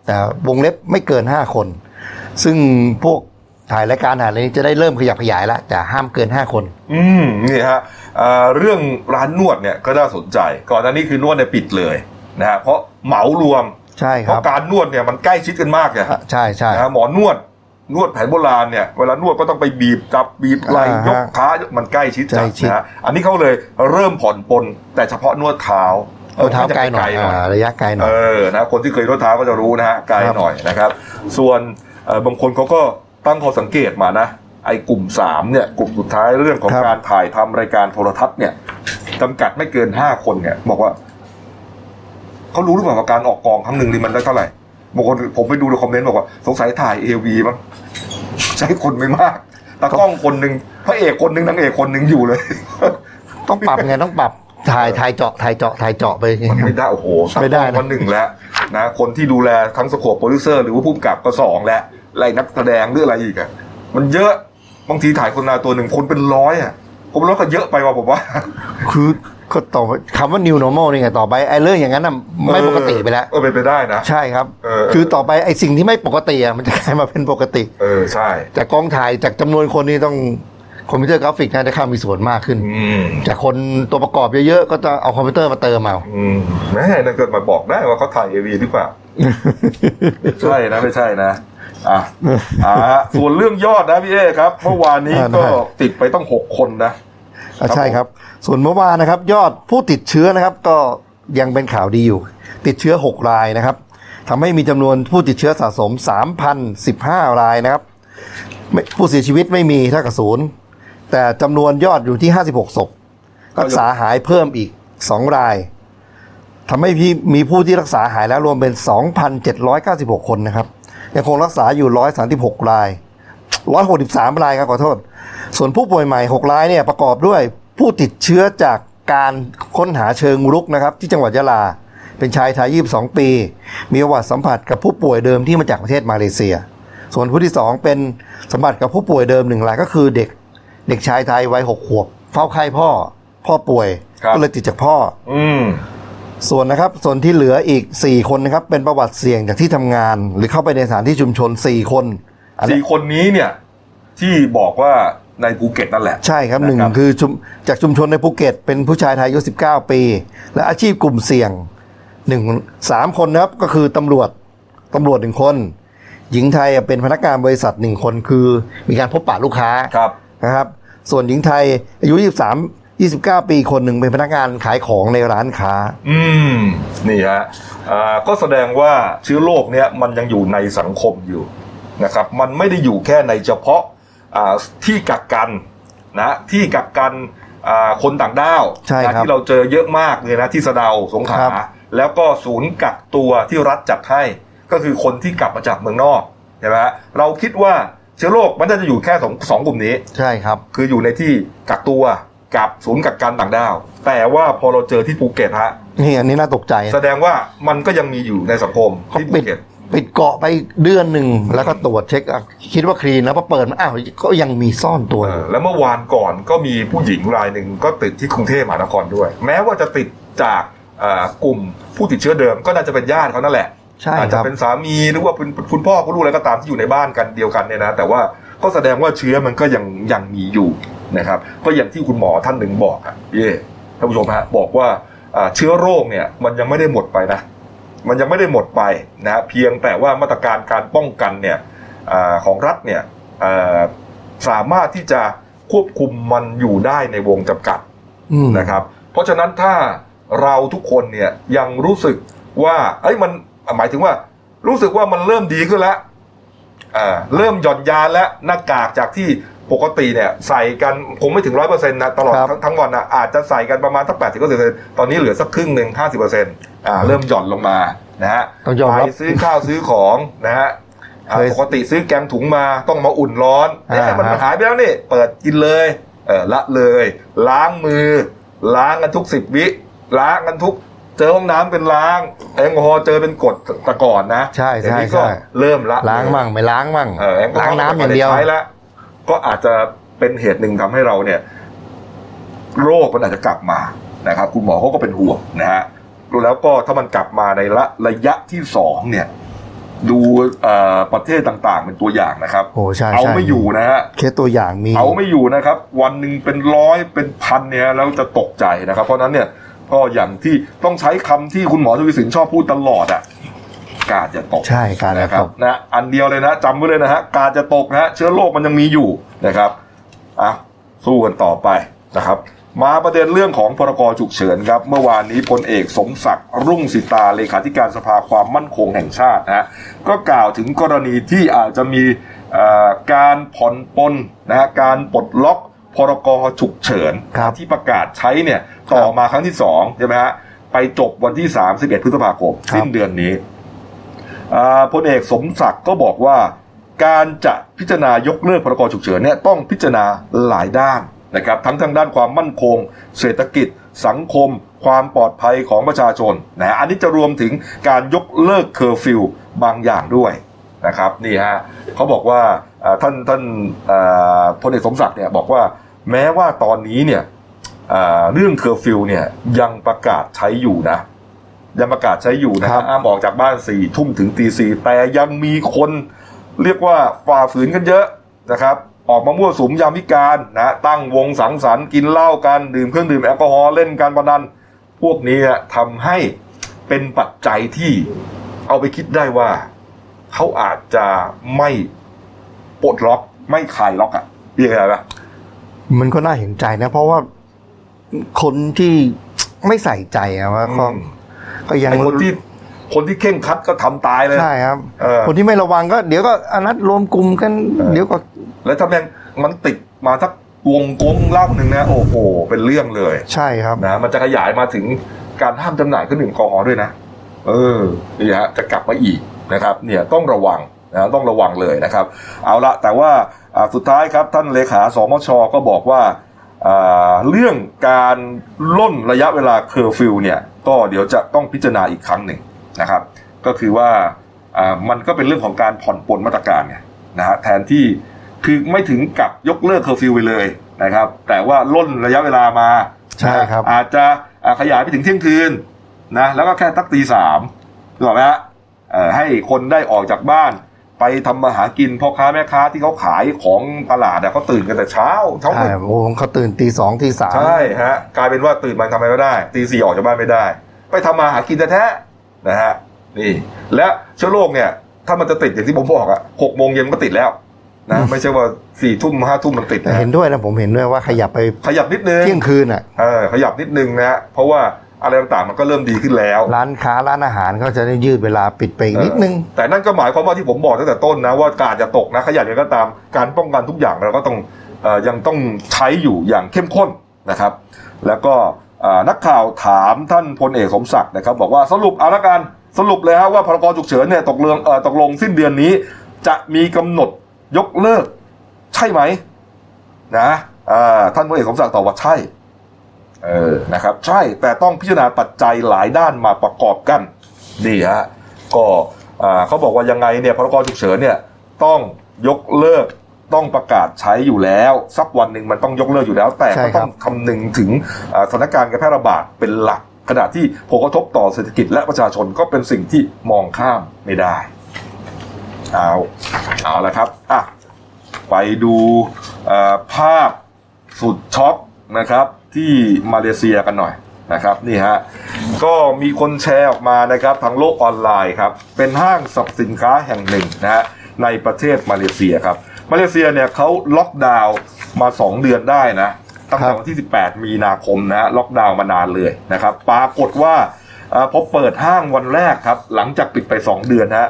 แต่วงเล็บไม่เกิน 5 คน ซึ่งพวกถ่ายรายการถ่ายอะไรนี้จะได้เริ่มขยับขยายแล้วแต่ห้ามเกิน 5 คน อืมนี่ฮะเรื่องร้านนวดเนี่ยก็น่าสนใจ ก่อนหน้านี้คือนวดเนี่ยปิดเลย นะฮะเพราะเหมารวมใช่คเพรับราะการนวดเนี่ยมันใกล้ชิดกันมากไงใช่ใช่ นะฮะหมอนวดนวดแผนโบราณเนี่ยเวลานวดก็ต้องไปบีบจับบีบไหล่อ่าฮะยกขามันใกล้ชิดจัดใกล้ชิด นะฮะอันนี้เขาเลยเริ่มผ่อนปลนแต่เฉพาะนวดเท้าเอาเท้าไกลหน่อยอ่าระยะไกลหน่เออย อนะคนที่เคยนวดเท้าก็จะรู้นะฮะไกลครับหน่อยนะครับ ส่วนเอ่อบางคนเขาก็ตั้งข้อสังเกตมานะไอ้กลุ่มสามเนี่ยกลุ่มสุดท้ายเรื่องของการถ่ายทำรายการโทรทัศน์เนี่ยจำกัดไม่เกินห้าคนเนี่ยบอกว่า เขารู้หรือเปล่าว่าการออกกองครั้งหนึ่งนี่มันได้เท่าไหร่บางคนผมไปดูในคอมเมนต์บอกว่า สงสัยถ่ายเอวีมั้งใช้คนไม่มากตากล้องคนหนึ่งพระเอกคนหนึ่งนางเอกคนหนึ่งอยู่เลย ต้องปรับไงต้องปรับถ่ายถ่ายเจาะถ่ายเจาะถ่ายเจาะไปมันไม่ได้โอ้โหสักไม่ได้นะวันหนึ่งแล้วนะคนที่ดูแลทั้งสโคปโปรดิวเซอร์หรือว่าผู้กำกับก็สองแล้วไล่นักแสดงหรืออะไรอีกอะมันเยอะบางทีถ่ายคนนาตัวหนึ่งคนเป็นร้อยอะผมว่าก็เยอะไปว่ะผมว่า คือ ก็ต่อคำว่า new normal นี่ไงต่อไปไอ้เรื่องอย่างนั้นน่ะไม่ปกติไปแล้วเออเป็นไปได้นะ ใช่ครับเออคือต่อไปไอ้สิ่งที่ไม่ปกติอะมันจะกลายมาเป็นปกติ เออใช่จากกองถ่ายจากจำนวนคนนี่ต้องคอมพิวเตอร์กราฟิกน่าจะเข้ามีส่วนมากขึ้นอืมจากคนตัวประกอบเยอะๆ ก็จะเอาคอมพิวเตอร์มาเติมเอาอืมแม่นั่นเกิดมาบอกได้ว่าเขาถ่าย AV หรือเปล่าใช่นะไม่ใช่นะอะอ่าส่วนเรื่องยอดนะพี่เอครับ เมื่อวานนี้อ่าได้ก็ติดไปตั้งหกคนนะ อะใช่ครับ ส่วนเมื่อวานนะครับ ยอดผู้ติดเชื้อนะครับ ก็ยังเป็นข่าวดีอยู่ ติดเชื้อ 6 รายนะครับทำให้มีจำนวนผู้ติดเชื้อสะสม 3,015 รายนะครับไม่ผู้เสียชีวิตไม่มีเท่ากับศูนย์แต่จำนวนยอดอยู่ที่ 56ศพรักษาหายเพิ่มอีก 2 รายทำให้พี่มีผู้ที่รักษาหายแล้วรวมเป็น 2,796 คนนะครับ ยังคงรักษาอยู่ 136 ราย 163 รายครับขอโทษ ส่วนผู้ป่วยใหม่ 6 รายเนี่ยประกอบด้วยผู้ติดเชื้อจากการค้นหาเชิงรุกนะครับ ที่จังหวัดยะลา เป็นชายไทย 22 ปี มีประวัติสัมผัสกับผู้ป่วยเดิมที่มาจากประเทศมาเลเซีย ส่วนผู้ที่ 2 เป็นสัมผัสกับผู้ป่วยเดิมหนึ่งรายก็คือเด็กเด็กชายไทยวัย6ขวบ เฝ้าไข้พ่อ พ่อป่วยครับก็เลยติดจากพ่อ อืมส่วนนะครับ ส่วนที่เหลืออีก 4 คนนะครับ เป็นประวัติเสี่ยงจากที่ทำงาน หรือเข้าไปในสถานที่ชุมชน 4 คนอันนี้สี่คนนี้เนี่ย ที่บอกว่า ในภูเก็ตนั่นแหละ ใช่ครับหนึ่งนะครับคือชุมจากชุมชนในภูเก็ต เป็นผู้ชายไทยอายุ 19 ปี และอาชีพกลุ่มเสี่ยงหนึ่งสามคนนะครับก็คือตำรวจตำรวจหนึ่งคน หญิงไทยเป็นพนักงานบริษัทหนึ่งคนคือมีการพบปะลูกค้าครับนะครับ ส่วนหญิงไทยอายุ 23 29 ปีคนหนึ่งเป็นพนักงานขายของในร้านค้า อืมนี่ฮะอ่าก็แสดงว่าเชื้อโรคเนี่ยมันยังอยู่ในสังคมอยู่นะครับ มันไม่ได้อยู่แค่ในเฉพาะอ่า ที่กักกันนะที่กักกันอ่าคนต่างด้าวใช่ครับนะที่เราเจอเยอะมากเลยนะที่สะเดาสงขลาครับแล้วก็ศูนย์กักตัวที่รัฐจัดให้ ก็คือคนที่กลับมาจากเมืองนอกใช่ไหมฮะเราคิดว่าเชื้อโรคมันจะอยู่แค่สองสองกลุ่มนี้ใช่ครับ คืออยู่ในที่กักตัวกับศูนย์กักกันต่างด้าว แต่ว่าพอเราเจอที่ภูเก็ตฮะนี่อันนี้น่าตกใจ แสดงว่ามันก็ยังมีอยู่ในสังคมเขาที่ภูปิดเก็ต ปิดเกาะไปเดือนหนึ่งแล้วก็ตรวจเช็คอะคิดว่าคลีนแล้วพอเปิดมาอ้าวก็ยังมีซ่อนตัวเออยู่อแล้วเมื่อวานก่อนก็มีผู้หญิงรายหนึ่งก็ติดที่กรุงเทพมหานครด้วย แม้ว่าจะติดจากเอ่อกลุ่มผู้ติดเชื้อเดิมก็น่าจะเป็นญาติเขานั่นแหละใช่อาจคจะรับ เป็นสามีหรือว่าเป็นคุณพ่อคุณลูกอะไรก็ตามที่อยู่ในบ้านกันเดียวกันเนี่ยนะแต่ว่าก็แสดงว่าเชื้อมันก็ยังยังมีอยู่นะครับ ก็อย่างที่คุณหมอท่านหนึ่งบอกอะพี่เอท่านผู้ชมฮะบอกว่าอ่าเชื้อโรคเนี่ยมันยังไม่ได้หมดไปนะ มันยังไม่ได้หมดไปนะฮะเพียงแต่ว่ามาตรการการป้องกันเนี่ยอาของรัฐเนี่ยอ่าสามารถที่จะควบคุมมันอยู่ได้ในวงจำกัดอืมนะครับ เพราะฉะนั้นถ้าเราทุกคนเนี่ยยังรู้สึกว่าเอ้ยมันหมายถึงว่า รู้สึกว่ามันเริ่มดีขึ้นแล้วอ่าเริ่มหย่อนยานแล้วหน้ากากจากที่ ปกติเนี่ยใส่กันคงไม่ถึงร้อยเปอร์เซ็นต์นะตลอดครับทั้งทั้งวันนะอาจจะใส่กันประมาณสักแปดสิบเปอร์เซ็นต์ตอนนี้เหลือสักครึ่งหนึ่งห้าสิบเปอร์เซ็นต์อ่าเริ่มหย่อนลงมานะฮะต้องยอมไปรับซื้อข้าวซื้อของนะฮะอ่าเคยปกติซื้อแกงถุงมาต้องมาอุ่นร้อนเนี่ยอ่ามันครับหายไปแล้วนี่เปิดกินเลยเออละเลย ล้างมือ ล้างกันทุกสิบวิล้างกันทุกเจอห้องน้ำเป็นล้างแอลกอฮอล์เจอเป็นกฎแตะก่อนนะใช่เดี๋ยวใช่นี้ก็ใช่เริ่มละล้างมั่งไม่ล้างมั่งเออแอลกอฮอล์ล้างน้ำอย่างเดียวไม่ไใช้แล้ว ก็อาจจะเป็นเหตุหนึ่งทำให้เราเนี่ย โรคมันอาจจะกลับมานะครับ คุณหมอเขาก็เป็นห่วงนะฮะแล้วก็ถ้ามันกลับมาในระระยะที่สองเนี่ยดูเอ่อประเทศต่างๆ เป็นตัวอย่างนะครับโอ้ใช่เอาใช่ไม่อยู่นะฮะเคสตัวอย่างมีเอาไม่อยู่นะครับ วันหนึ่งเป็นร้อยเป็นพันเนี่ยแล้วจะตกใจนะครับ เพราะฉะนั้นเนี่ยก็อย่างที่ต้องใช้คำที่คุณหมอทวีสินชอบพูดตลอดอะ กาดจะตกใช่การนะคตรับกนะอันเดียวเลยนะจำไว้เลยนะฮะกาดจะตกนะฮะเชื้อโรคมันยังมีอยู่นะครับอะสู้กันต่อไปนะครับ มาประเด็นเรื่องของพรกฉุกเฉินครับ เมื่อวานนี้พลเอกสมศักดิ์รุ่งสิตาเลขาธิการสภาความมั่นคงแห่งชาตินะฮะก็กล่าวถึงกรณีที่อาจจะมีเอ่อการผ่อนปลนนะฮะการปลดล็อกพรกฉุกเฉินครับที่ประกาศใช้เนี่ยต่อมาครั้งที่สองใช่ไหมฮะไปจบวันที่ 31 พฤษภาคมครับสิ้นเดือนนี้อ่า พลเอกสมศักดิ์ก็บอกว่า การจะพิจารณายกเลิกพรกฉุกเฉินเนี่ยต้องพิจารณาหลายด้านนะครับทั้งทางด้านความมั่นคง เศรษฐกิจ สังคม ความปลอดภัยของประชาชนนะอันนี้จะรวมถึงการยกเลิกเคอร์ฟิวบางอย่างด้วยนะครับนี่ฮะเขาบอกว่าท่านท่านพลเอกสมศักดิ์เนี่ยบอกว่าแม้ว่าตอนนี้เนี่ยเรื่องเคอร์ฟิวเนี่ยยังประกาศใช้อยู่นะ ยังประกาศใช้อยู่นะคครัรับบอ้ามออกจากบ้านสี่ทุ่มถึงตีสี่แต่ยังมีคนเรียกว่าฝ่าฝืนกันเยอะนะครับออกมามั่วสุมยามวิกาลนะตั้งวงสังสรรค์กินเหล้ากัน ดื่มเครื่องดื่มแอลกอฮอล์เล่นการพนัน พวกนี้ทำให้เป็นปัจจัยที่เอาไปคิดได้ว่า เขาอาจจะไม่ปลดล็อกไม่คลายล็อกอะเรียกอะไรปะมันก็น่าเห็นใจนะ เพราะว่าคนที่ไม่ใส่ใจอะว่า ก็อืมก็ยังไอ้คนที่คนที่เข่งครัดก็ทำตายเลยใช่ครับเออคนที่ไม่ระวังก็เดี๋ยวก็อนัดรวมกลุ่มกันเออเดี๋ยวก็ แล้วถ้าแม่งมันติดมาสักวงกงเหล่าหนึ่งนะโอ้โหเป็นเรื่องเลย ใช่ครับนะมันจะขยายมาถึงการห้ามจำหน่ายเครื่องดื่มแอลกอฮอล์ด้วยนะ เออนี่ฮะจะกลับมาอีกนะครับ เนี่ยต้องระวังนะต้องระวังเลยนะครับ เอาละแต่ว่าอ่าสุดท้ายครับท่านเลขาสมชก็บอกว่าอ่าเรื่องการร่นระยะเวลาเคอร์ฟิวเนี่ย ก็เดี๋ยวจะต้องพิจารณาอีกครั้งหนึ่งนะครับ ก็คือว่าอ่ามันก็เป็นเรื่องของการผ่อนปลนมาตรการไงนะฮะแทนที่คือไม่ถึงกับยกเลิกเคอร์ฟิวไปเลยนะครับ แต่ว่าล่นระยะเวลามาใช่ครับ อาจจะอ่าขยายไปถึงเที่ยงคืนนะแล้วก็แค่ตักตีสามถูกไหมฮะเอ่อให้คนได้ออกจากบ้าน ไปทำมาหากินพ่อค้าแม่ค้าที่เขาขายของตลาดอะเขาตื่นกันแต่เช้าเช้าใช่มืดโอ้เขาตื่นตีสองตีสามใช่ฮะกลายเป็นว่าตื่นมาทำอะไรไม่ได้ตีสี่ออกจากบ้านไม่ได้ ไปทำมาหากินแท้ๆนะฮะนี่ และเชื้อโรคเนี่ย ถ้ามันจะติดอย่างที่ผมบอกอะหกโมงเย็นก็ติดแล้วนะไม่ใช่ว่าสี่ทุ่มห้าทุ่มมันติดแต่นะเห็นด้วยนะผมเห็นด้วยว่าขยับไปขยับนิดนึงเที่ยงคืนอะเออขยับนิดนึงนะฮะเพราะว่า อะไรต่างๆ มันก็เริ่มดีขึ้นแล้ว ร้านค้าร้านอาหารเขาจะได้ยืดเวลาปิดไปอีกนิดนึงเออแต่นั่นก็หมายความว่าที่ผมบอกตั้งแต่ต้นนะว่ากาดจะตกนะขยันยังไงก็ตามการป้องกันทุกอย่างเราก็ต้องเออยังต้องใช้อยู่อย่างเข้มข้นนะครับ แล้วก็เอ่อนักข่าวถามท่านพลเอกสมศักดิ์นะครับ บอกว่าสรุปเอาละกันสรุปเลยฮะว่าพรกฉุกเฉินเนี่ยตกลงเอ่อตกลงสิ้นเดือนนี้ จะมีกำหนดยกเลิก ใช่ไหมนะอ่าท่านพลเอกสมศักดิ์ตอบว่าใช่ เออนะครับ ใช่แต่ต้องพิจารณาปัจจัยหลายด้านมาประกอบกันนี่ฮะก็อ่าเขาบอกว่ายังไงเนี่ยพรกฉุกเฉินเนี่ยต้องยกเลิกต้องประกาศใช้อยู่แล้ว สักวันหนึ่งมันต้องยกเลิกอยู่แล้ว แต่ใช่ก็ครับต้องคำนึงถึงอ่าสถานการณ์การแพร่ระบาดเป็นหลัก ขณะที่ผลกระทบต่อเศรษฐกิจและประชาชนก็เป็นสิ่งที่มองข้ามไม่ได้เอาเอาละครับอะไปดูเอ่อภาพสุดช็อกนะครับ ที่มาเลเซียกันหน่อยนะครับนี่ฮะก็มีคนแชร์ออกมานะครับทางโลกออนไลน์ครับเป็นห้างสรรพสินค้าแห่งหนึ่งนะฮะในประเทศมาเลเซียครับมาเลเซียเนี่ยเขาล็อกดาวน์มา 2 เดือนได้นะตั้งแต่วันที่ 18 มีนาคมนะฮะล็อกดาวน์มานานเลยนะครับปรากฏว่าเอ่อพอเปิดห้างวันแรกครับ หลังจากปิดไป 2 เดือนฮะ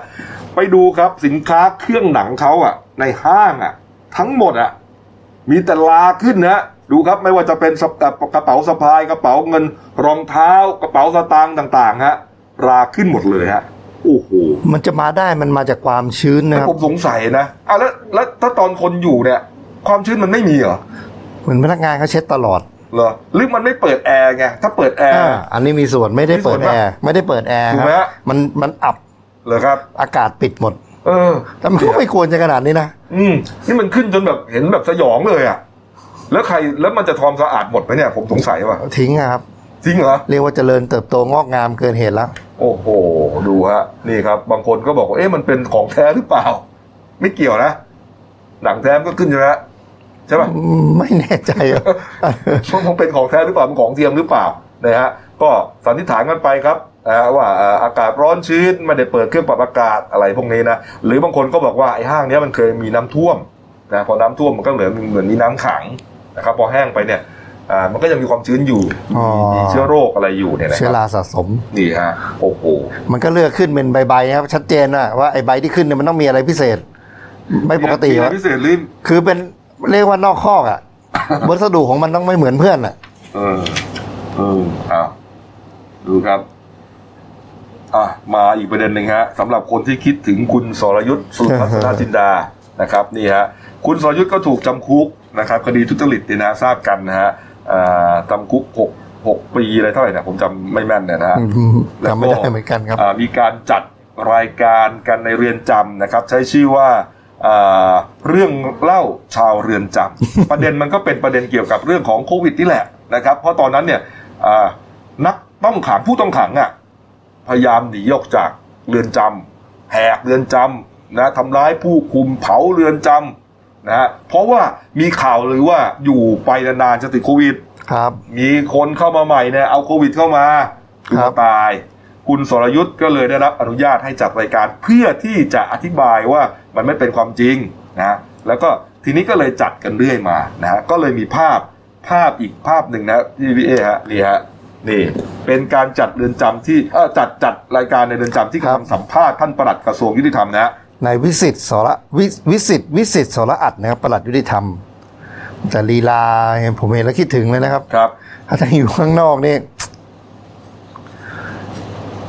ไปดูครับสินค้าเครื่องหนังเขาอะในห้างอะทั้งหมดอะมีแต่ลาขึ้นนะ ดูครับไม่ว่าจะเป็นสะกระเป๋าสะพายกระเป๋าเงินรองเท้ากระเป๋าสตางค์ต่างๆฮะราขึ้นหมดเลยฮะโอ้โหมันจะมาได้มันมาจากความชื้นนะแล้วครับผมสงสัยนะอ้าวแล้วแล้วถ้าตอนคนอยู่เนี่ย ความชื้นมันไม่มีเหรอเหมือนพนักงานเขาเช็ดตลอดเหรอหรือมันไม่เปิดแอร์ไงถ้าเปิดแอร์อ่าอันนี้มีส่วนไม่ได้มีส่เปิวนดปะแอร์ไม่ได้เปิดแอร์ถูกคไหมรับฮะมันมันอับเหรอครับ อากาศปิดหมด เออแต่มันก็ไม่ควรจะขนาดนี้นะอืมนี่มันขึ้นจนแบบเห็นแบบสยองเลยอะ แล้วใครแล้วมันจะทอมสะอาดหมดไหมเนี่ยผมสงสัยว่าทิ้งอะครับ จริงเหรอ เรียกว่าเจริญเติบโตงอกงามเกินเหตุแล้ว โอ้โห ดูฮะ นี่ครับ บางคนก็บอกว่าเอ๊ะมันเป็นของแท้หรือเปล่า ไม่เกี่ยวนะ หนังแท้มันก็ขึ้นอยู่แล้วใช่ป่ะไม่แน่ใจอะมันคงเป็นของแท้หรือเปล่ามันของเทียมหรือเปล่านะฮะก็สันนิษฐานกันไปครับอ่าว่าอ่าอากาศร้อนชื้นไม่ได้เปิดเครื่องปรับอากาศอะไรพวกนี้นะหรือบางคนก็บอกว่าไอ้ห้างเนี้ยมันเคยมีน้ำท่วมนะพอน้ำท่วมมันก็เหมือนเหมือนมีน้ำขัง นะครับพอแห้งไปเนี่ยอ่ามันก็ยังมีความชื้นอยู่อ๋อ มีเชื้อโรคอะไรอยู่เนี่ยนะเชื้คอรับราสะสม นี่ฮะโอ้โหมันก็เลือกขึ้นเป็นใบๆนะครับชัดเจนว่าว่าไอ้ใบที่ขึ้นเนี่ยมันต้องมีอะไรพิเศษ ไม่ปกติมีอะไรวะพิเศษหรือคือเป็นเรียกว่านอกคอกอะ วัสดุของมันต้องไม่เหมือนเพื่อนอะ เออเอออ้าวดูครับ อะมาอีกประเด็นหนึ่งฮะสำหรับคนที่คิดถึงคุณสรยุทธ์สุทัศนจินดานะครับ นี่ฮะ คุณสรยุทธ์ก็ถูกจำคุก นะครับคดีทุจริตเนี่ยนะทราบกันนะฮะอ่าจำคุกหกหกปีอะไรเท่าไหร่นะผมจำไม่แม่นเนี่ยนะฮะจำไม่ได้เหมือนกันครับอ่ามีการจัดรายการกันในเรือนจำนะครับ ใช้ชื่อว่าอ่าเรื่องเล่าชาวเรือนจำประเด็นมันก็เป็นประเด็นเกี่ยวกับเรื่องของโควิดนี่แหละนะครับ เพราะตอนนั้นเนี่ยอ่านักต้องขังผู้ต้องขังอะพยายามหนีออกจากเรือนจำแหกเรือนจำนะทำร้ายผู้คุมเผาเรือนจำ นะฮะเพราะว่ามีข่าวหรือว่าอยู่ไปนานๆจะติดโควิด ครับ มีคนเข้ามาใหม่เนี่ยเอาโควิดเข้ามาคือครัมาบตาย คุณสรยุทธ์ก็เลยได้รับอนุญาตให้จัดรายการเพื่อที่จะอธิบายว่ามันไม่เป็นความจริงนะแล้วก็ทีนี้ก็เลยจัดกันเรื่อยมานะฮะก็เลยมีภาพภาพอีกภาพหนึ่งนะพี่พี่เอฮะนี่ฮะนี่เป็นการจัดเรือนจำที่เออจัดจัดรายการในเรือนจำที่ครับกำลังสัมภาษณ์ท่านปลัดกระทรวงยุติธรรมนะฮะ นายวิสิตสรวิวิสิตวิสิตสรอัดนะครับประหลัดยุติธรรม แต่ลีลาผมเห็นแล้วคิดถึงเลยนะครับ ครับถ้าอยู่ข้างนอกนี่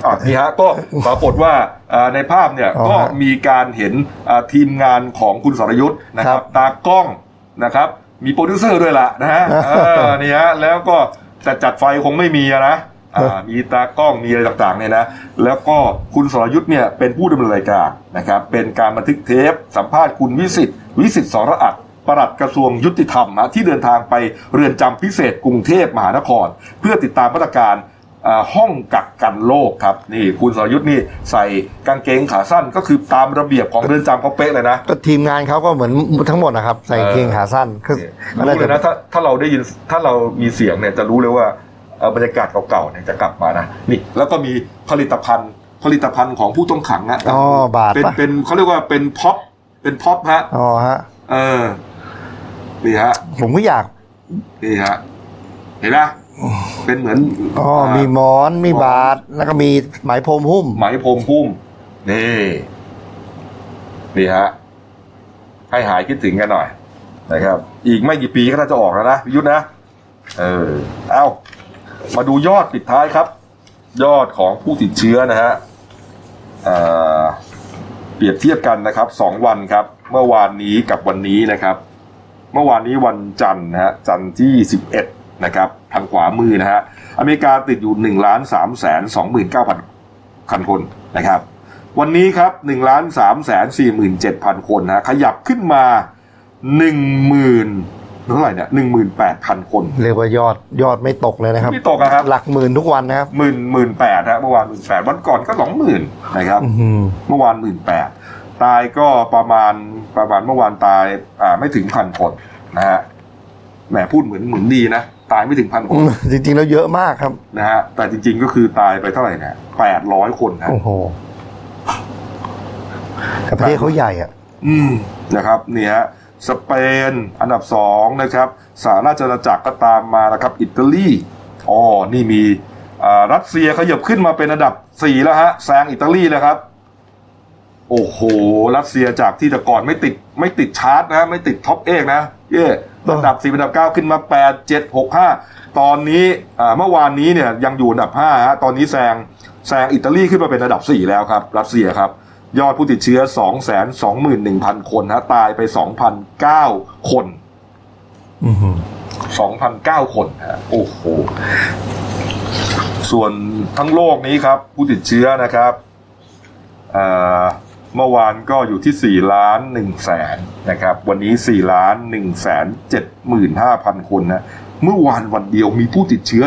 อะนี่ฮะก็ปรากฏว่าอ่าในภาพเนี่ยอ๋อก็มีการเห็นอ่าทีมงานของคุณสรยุทธ์นะครับ ครับตากล้องนะครับ มีโปรดิวเซอร์ด้วยล่ะนะฮะเออนี่ฮะแล้วก็แต่จัดไฟคงไม่มีอะนะอ่า มีตากล้องมีอะไรต่างๆเนี่ยนะแล้วก็คุณสรยุทธ์เนี่ยเป็นผู้ดำเนินรายการนะครับเป็นการบันทึกเทป สัมภาษณ์คุณวิสิตวิสิตสรอัดปลัดกระทรวงยุติธรรมนะที่เดินทางไปเรือนจำพิเศษกรุงเทพมหานคร เพื่อติดตามมาตรการอ่าห้องกักกันโรคครับนี่คุณสรยุทธ์นี่ใส่กางเกงขาสั้นก็คือตามระเบียบของเรือนจำเขาเป๊ะเลยนะก็ทีมงานเขาก็เหมือนทั้งหมดนะครับ ใส่กางเกงขาสั้นคือก็รู้น่าเลจะยนะถ้าถ้าเราได้ยินถ้าเรามีเสียงเนี่ยจะรู้เลยว่าเอ่อ บรรยากาศเก่าๆเนี่ยจะกลับมานะนี่แล้วก็มีผลิตภัณฑ์ ผลิตภัณฑ์ของผู้ต้องขังนะอ๋อบาทเป็นปะเป็นเขาเรียกว่าเป็นพ็อปเป็นพ็อปฮะอ๋อฮะเออนี่ฮะผมก็อยากนี่ฮะเห็นไหมเป็นเหมือนอ๋อามีหมอนมีบาทแล้วก็มีไหมพรมหุ้ม ไหมพรมพุ่มนี่นี่ฮะให้หายคิดถึงกันหน่อยนะครับ อีกไม่กี่ปีก็น่าจะออกแล้วนะพิยุทธนะ เออ เอา มาดูยอดปิดท้ายครับ ยอดของผู้ติดเชื้อนะฮะเเปรียบเทียบกันนะครับสองวันครับ เมื่อวานนี้กับวันนี้นะครับ เมื่อวานนี้วันจันทร์นะฮะจันทร์ที่ 11 นะครับ ทางขวามือนะฮะอเมริกาติดอยู่1ล้าน3แสน29,000คันคนนะครับ วันนี้ครับ1ล้าน3แสน47,000คนนะขยับขึ้นมา10,000 เท่าไหร่เนี่ย18,000คน เรียกว่ายอดยอดไม่ตกเลยนะครับไม่ตกนะครับ หลักหมื่นทุกวันนะครับหมื่นหมื่นแปดฮะเมื่อวานหมื่นแปดวันก่อนก็สองหมื่นนะครับอื้อหือเมื่อวานหมื่นแปดตายก็ประมาณประมาณเมื่อวานตายอ่าไม่ถึงพันคนนะฮะแหมพูดเหมือนเหมือนดีนะตายไม่ถึงพันคน จริงๆแล้วเยอะมากครับนะฮะแต่จริง ๆ ก็คือตายไปเท่าไหร่นะแปดร้อยคนนะโอ้โหแต่ประเทศเขาใหญ่อะ อืมนะครับเนี่ยฮะ สเปน อันดับสองนะครับสหราชอาณาจักรก็ตามมานะครับ อิตาลีอ๋อนี่มีรัสเซียขยับขึ้นมาเป็นอันดับสี่แล้วฮะแซงอิตาลีแล้วครับ โอ้โห รัสเซียจากที่แต่ก่อนไม่ติดไม่ติดชาร์ตนะ ไม่ติด top eight นะ เย่อันดับสี่อันดับเก้าขึ้นมาแปดเจ็ดหกห้าตอนนี้เมื่อวานนี้เนี่ยยังอยู่อันดับห้าฮะตอนนี้แซงแซงอิตาลีขึ้นมาเป็นอันดับสี่แล้วครับ รัสเซียครับ ยอดผู้ติดเชื้อ 2 2 1 0 0 0 คนนะตายไป 2,009 คนอือหือ2,009 คนฮะโอ้โห ส่วนทั้งโลกนี้ครับ ผู้ติดเชื้อนะครับเอ่อเมื่อวานก็อยู่ที่ 4 ล้าน1แสนนะครับ วันนี้ 4 ล้าน1แสน7 5 0 0 คนนะเมื่อวานวันเดียวมีผู้ติดเชื้อ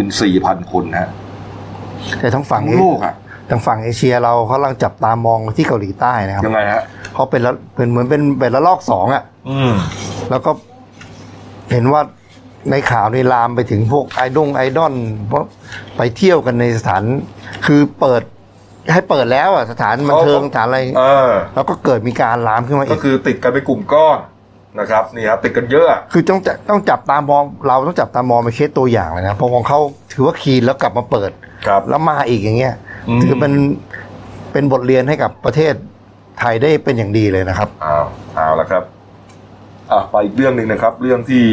74,000 คนนะแต่ทั้งฝั่งทั้งโลกอะ ทางฝั่งเอเชียเราเขากำลังจับตามองที่เกาหลีใต้นะครับยังไงฮะเขาเป็นละเป็นเหมือนเป็นเป็นละลอกสองอะอืมแล้วก็เห็นว่าในข่าวในลามไปถึงพวกไอดงไอดอลเพราะไปเที่ยวกันในสถานคือเปิดให้เปิดแล้วอะสถานบันเทิงสถานอะไรเออแล้วก็เกิดมีการลามขึ้นมาก็อีกคือติดกันเป็นกลุ่มก้อนนะครับนี่ครับติดกันเยอะอะคือต้องจะต้องจับตามองเราต้องจับตามองไปนเคสตัวอย่างเลยนะเพราะของเขาถือว่าคีนแล้วกลับมาเปิด ครับ แล้วมาอีกอย่างเงี้ย อืมถือเป็นเป็นบทเรียนให้กับประเทศไทยได้เป็นอย่างดีเลยนะครับเอาเอาละครับอะไปอีกเรื่องหนึ่งนะครับ เรื่องที่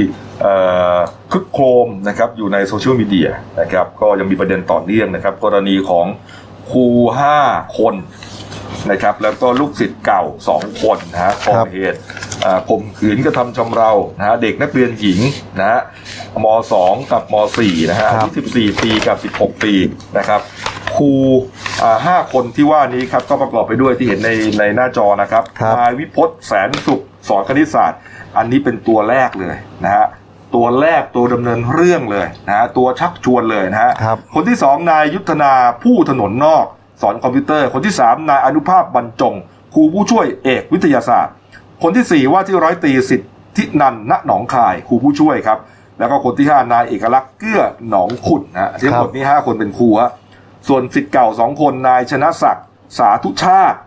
เอ่อคึกโครมนะครับอยู่ในโซเชียลมีเดียนะครับ ก็ยังมีประเด็นต่อเนื่องนะครับ กรณีของครูห้าคนนะครับ แล้วก็ลูกศิษย์เก่าสองคนนะฮะก่อเหตุอ่าข่มขืนกระทำชำเรานะฮะเด็กนักเรียนหญิงนะฮะมสองกับมสี่นะฮะครับอายุสิบสี่ปีกับสิบหกปีนะครับค รูอ่าห้าคนที่ว่านี้ครับก็ประกอบไปด้วยที่เห็นในในหน้าจอนะครับครับนายวิพจน์แสนสุขสอนคณิตศาสตร์ อันนี้เป็นตัวแรกเลยนะฮะตัวแรกตัวดำเนินเรื่องเลยนะฮะตัวชักชวนเลยนะฮะครับคนที่สองนายยุทธนาผู้ถนนนอกสอนคอมพิวเตอร์ คนที่สามนายอนุภาพบรรจงครูผู้ช่วยเอกวิทยาศาสตร์ คนที่สี่ว่าที่ร้อยตรีสิทธินันท์ณหนองคายครูผู้ช่วยครับแล้วก็คนที่ห้านายเอกลักษณ์เกื้อหนองขุนนะฮะทั้งหมดนี้ห้าคนเป็นครูฮะ ส่วนสิทธิ์เก่าสองคนนายชนะศักดิ์สาธุชาติ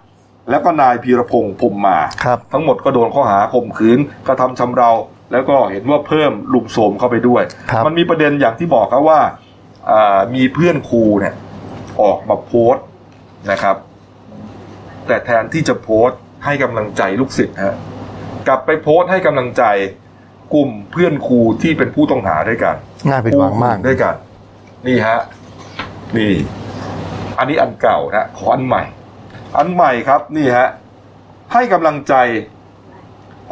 แล้วก็นายพีรพงษ์พรหมมาครับ ทั้งหมดก็โดนข้อหาข่มขืนกระทำชำเรา แล้วก็เห็นว่าเพิ่มลุมโสมเข้าไปด้วยครับมันมีประเด็นอย่างที่บอกครับว่าอ่ามีเพื่อนครูเนี่ยออกมาโพสต์นะครับ แต่แทนที่จะโพสต์ให้กำลังใจลูกศิษย์ฮะกลับไปโพสต์ให้กำลังใจกลุ่มเพื่อนครูที่เป็นผู้ต้องหาด้วยกันน่าผิดหวังมากด้วยกัน นี่ฮะ นี่ อันนี้อันเก่านะขออันใหม่ อันใหม่ครับนี่ฮะให้กำลังใจ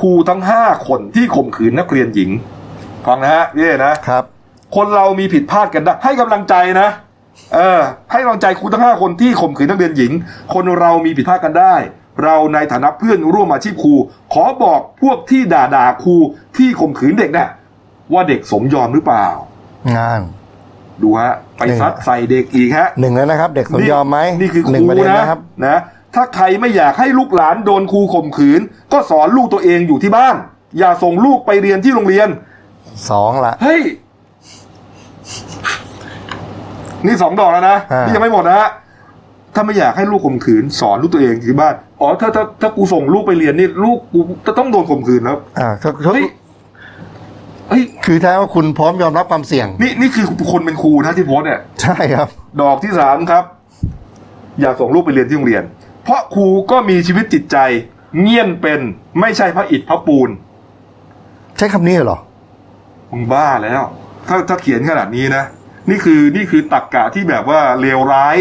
ครูทั้งห้าคนที่ข่มขืนนักเรียนหญิง ฟังนะฮะนี่นะครับ คนเรามีผิดพลาดกันได้ให้กำลังใจนะ เออ ให้กำลังใจครูทั้งห้าคนที่ข่มขืนนักเรียนหญิง คนเรามีผิดพลาดกันได้ เราในฐานะเพื่อนร่วมอาชีพครูขอบอกพวกที่ด่าด่าครูที่ข่มขืนเด็กน่ะว่าเด็กสมยอมหรือเปล่างาน ดูฮะ ไปซัดใส่เด็กอีกฮะหนึ่งแล้วนะครับ เด็กสมยอมไหมนี่คือคหนึ่งรูประเด็นนะนะครับนะถ้าใครไม่อยากให้ลูกหลานโดนครูข่มขืน ก็สอนลูกตัวเองอยู่ที่บ้าน อย่าส่งลูกไปเรียนที่โรงเรียนสองละเฮ้ยนี่สองดอกแล้วนะอ่านี่นี่ยังไม่หมดนะฮะถ้าไม่อยากให้ลูกข่มขืน สอนลูกตัวเองที่บ้านอ๋อถ้าถ้าถ้ากูส่งลูกไปเรียนนี่ลูกกูจะต้องโดนข่มขืนแล้วอ่าเขา เขาเฮ้ยเฮ้ยคือแท้ว่าคุณพร้อมยอมรับความเสี่ยง นี่นี่คือคนเป็นครูนะที่โพสต์เนี่ย ใช่ครับ ดอกที่สามครับ อย่าส่งลูกไปเรียนที่โรงเรียน เพราะครูก็มีชีวิตจิตใจ เงี่ยนเป็นไม่ใช่พระอิฐพระปูน ใช้คำนี้เหรอมึงบ้าแล้ว ถ้าถ้าเขียนขนาดนี้นะ นี่คือนี่คือตรรกะที่แบบว่าเลวร้าย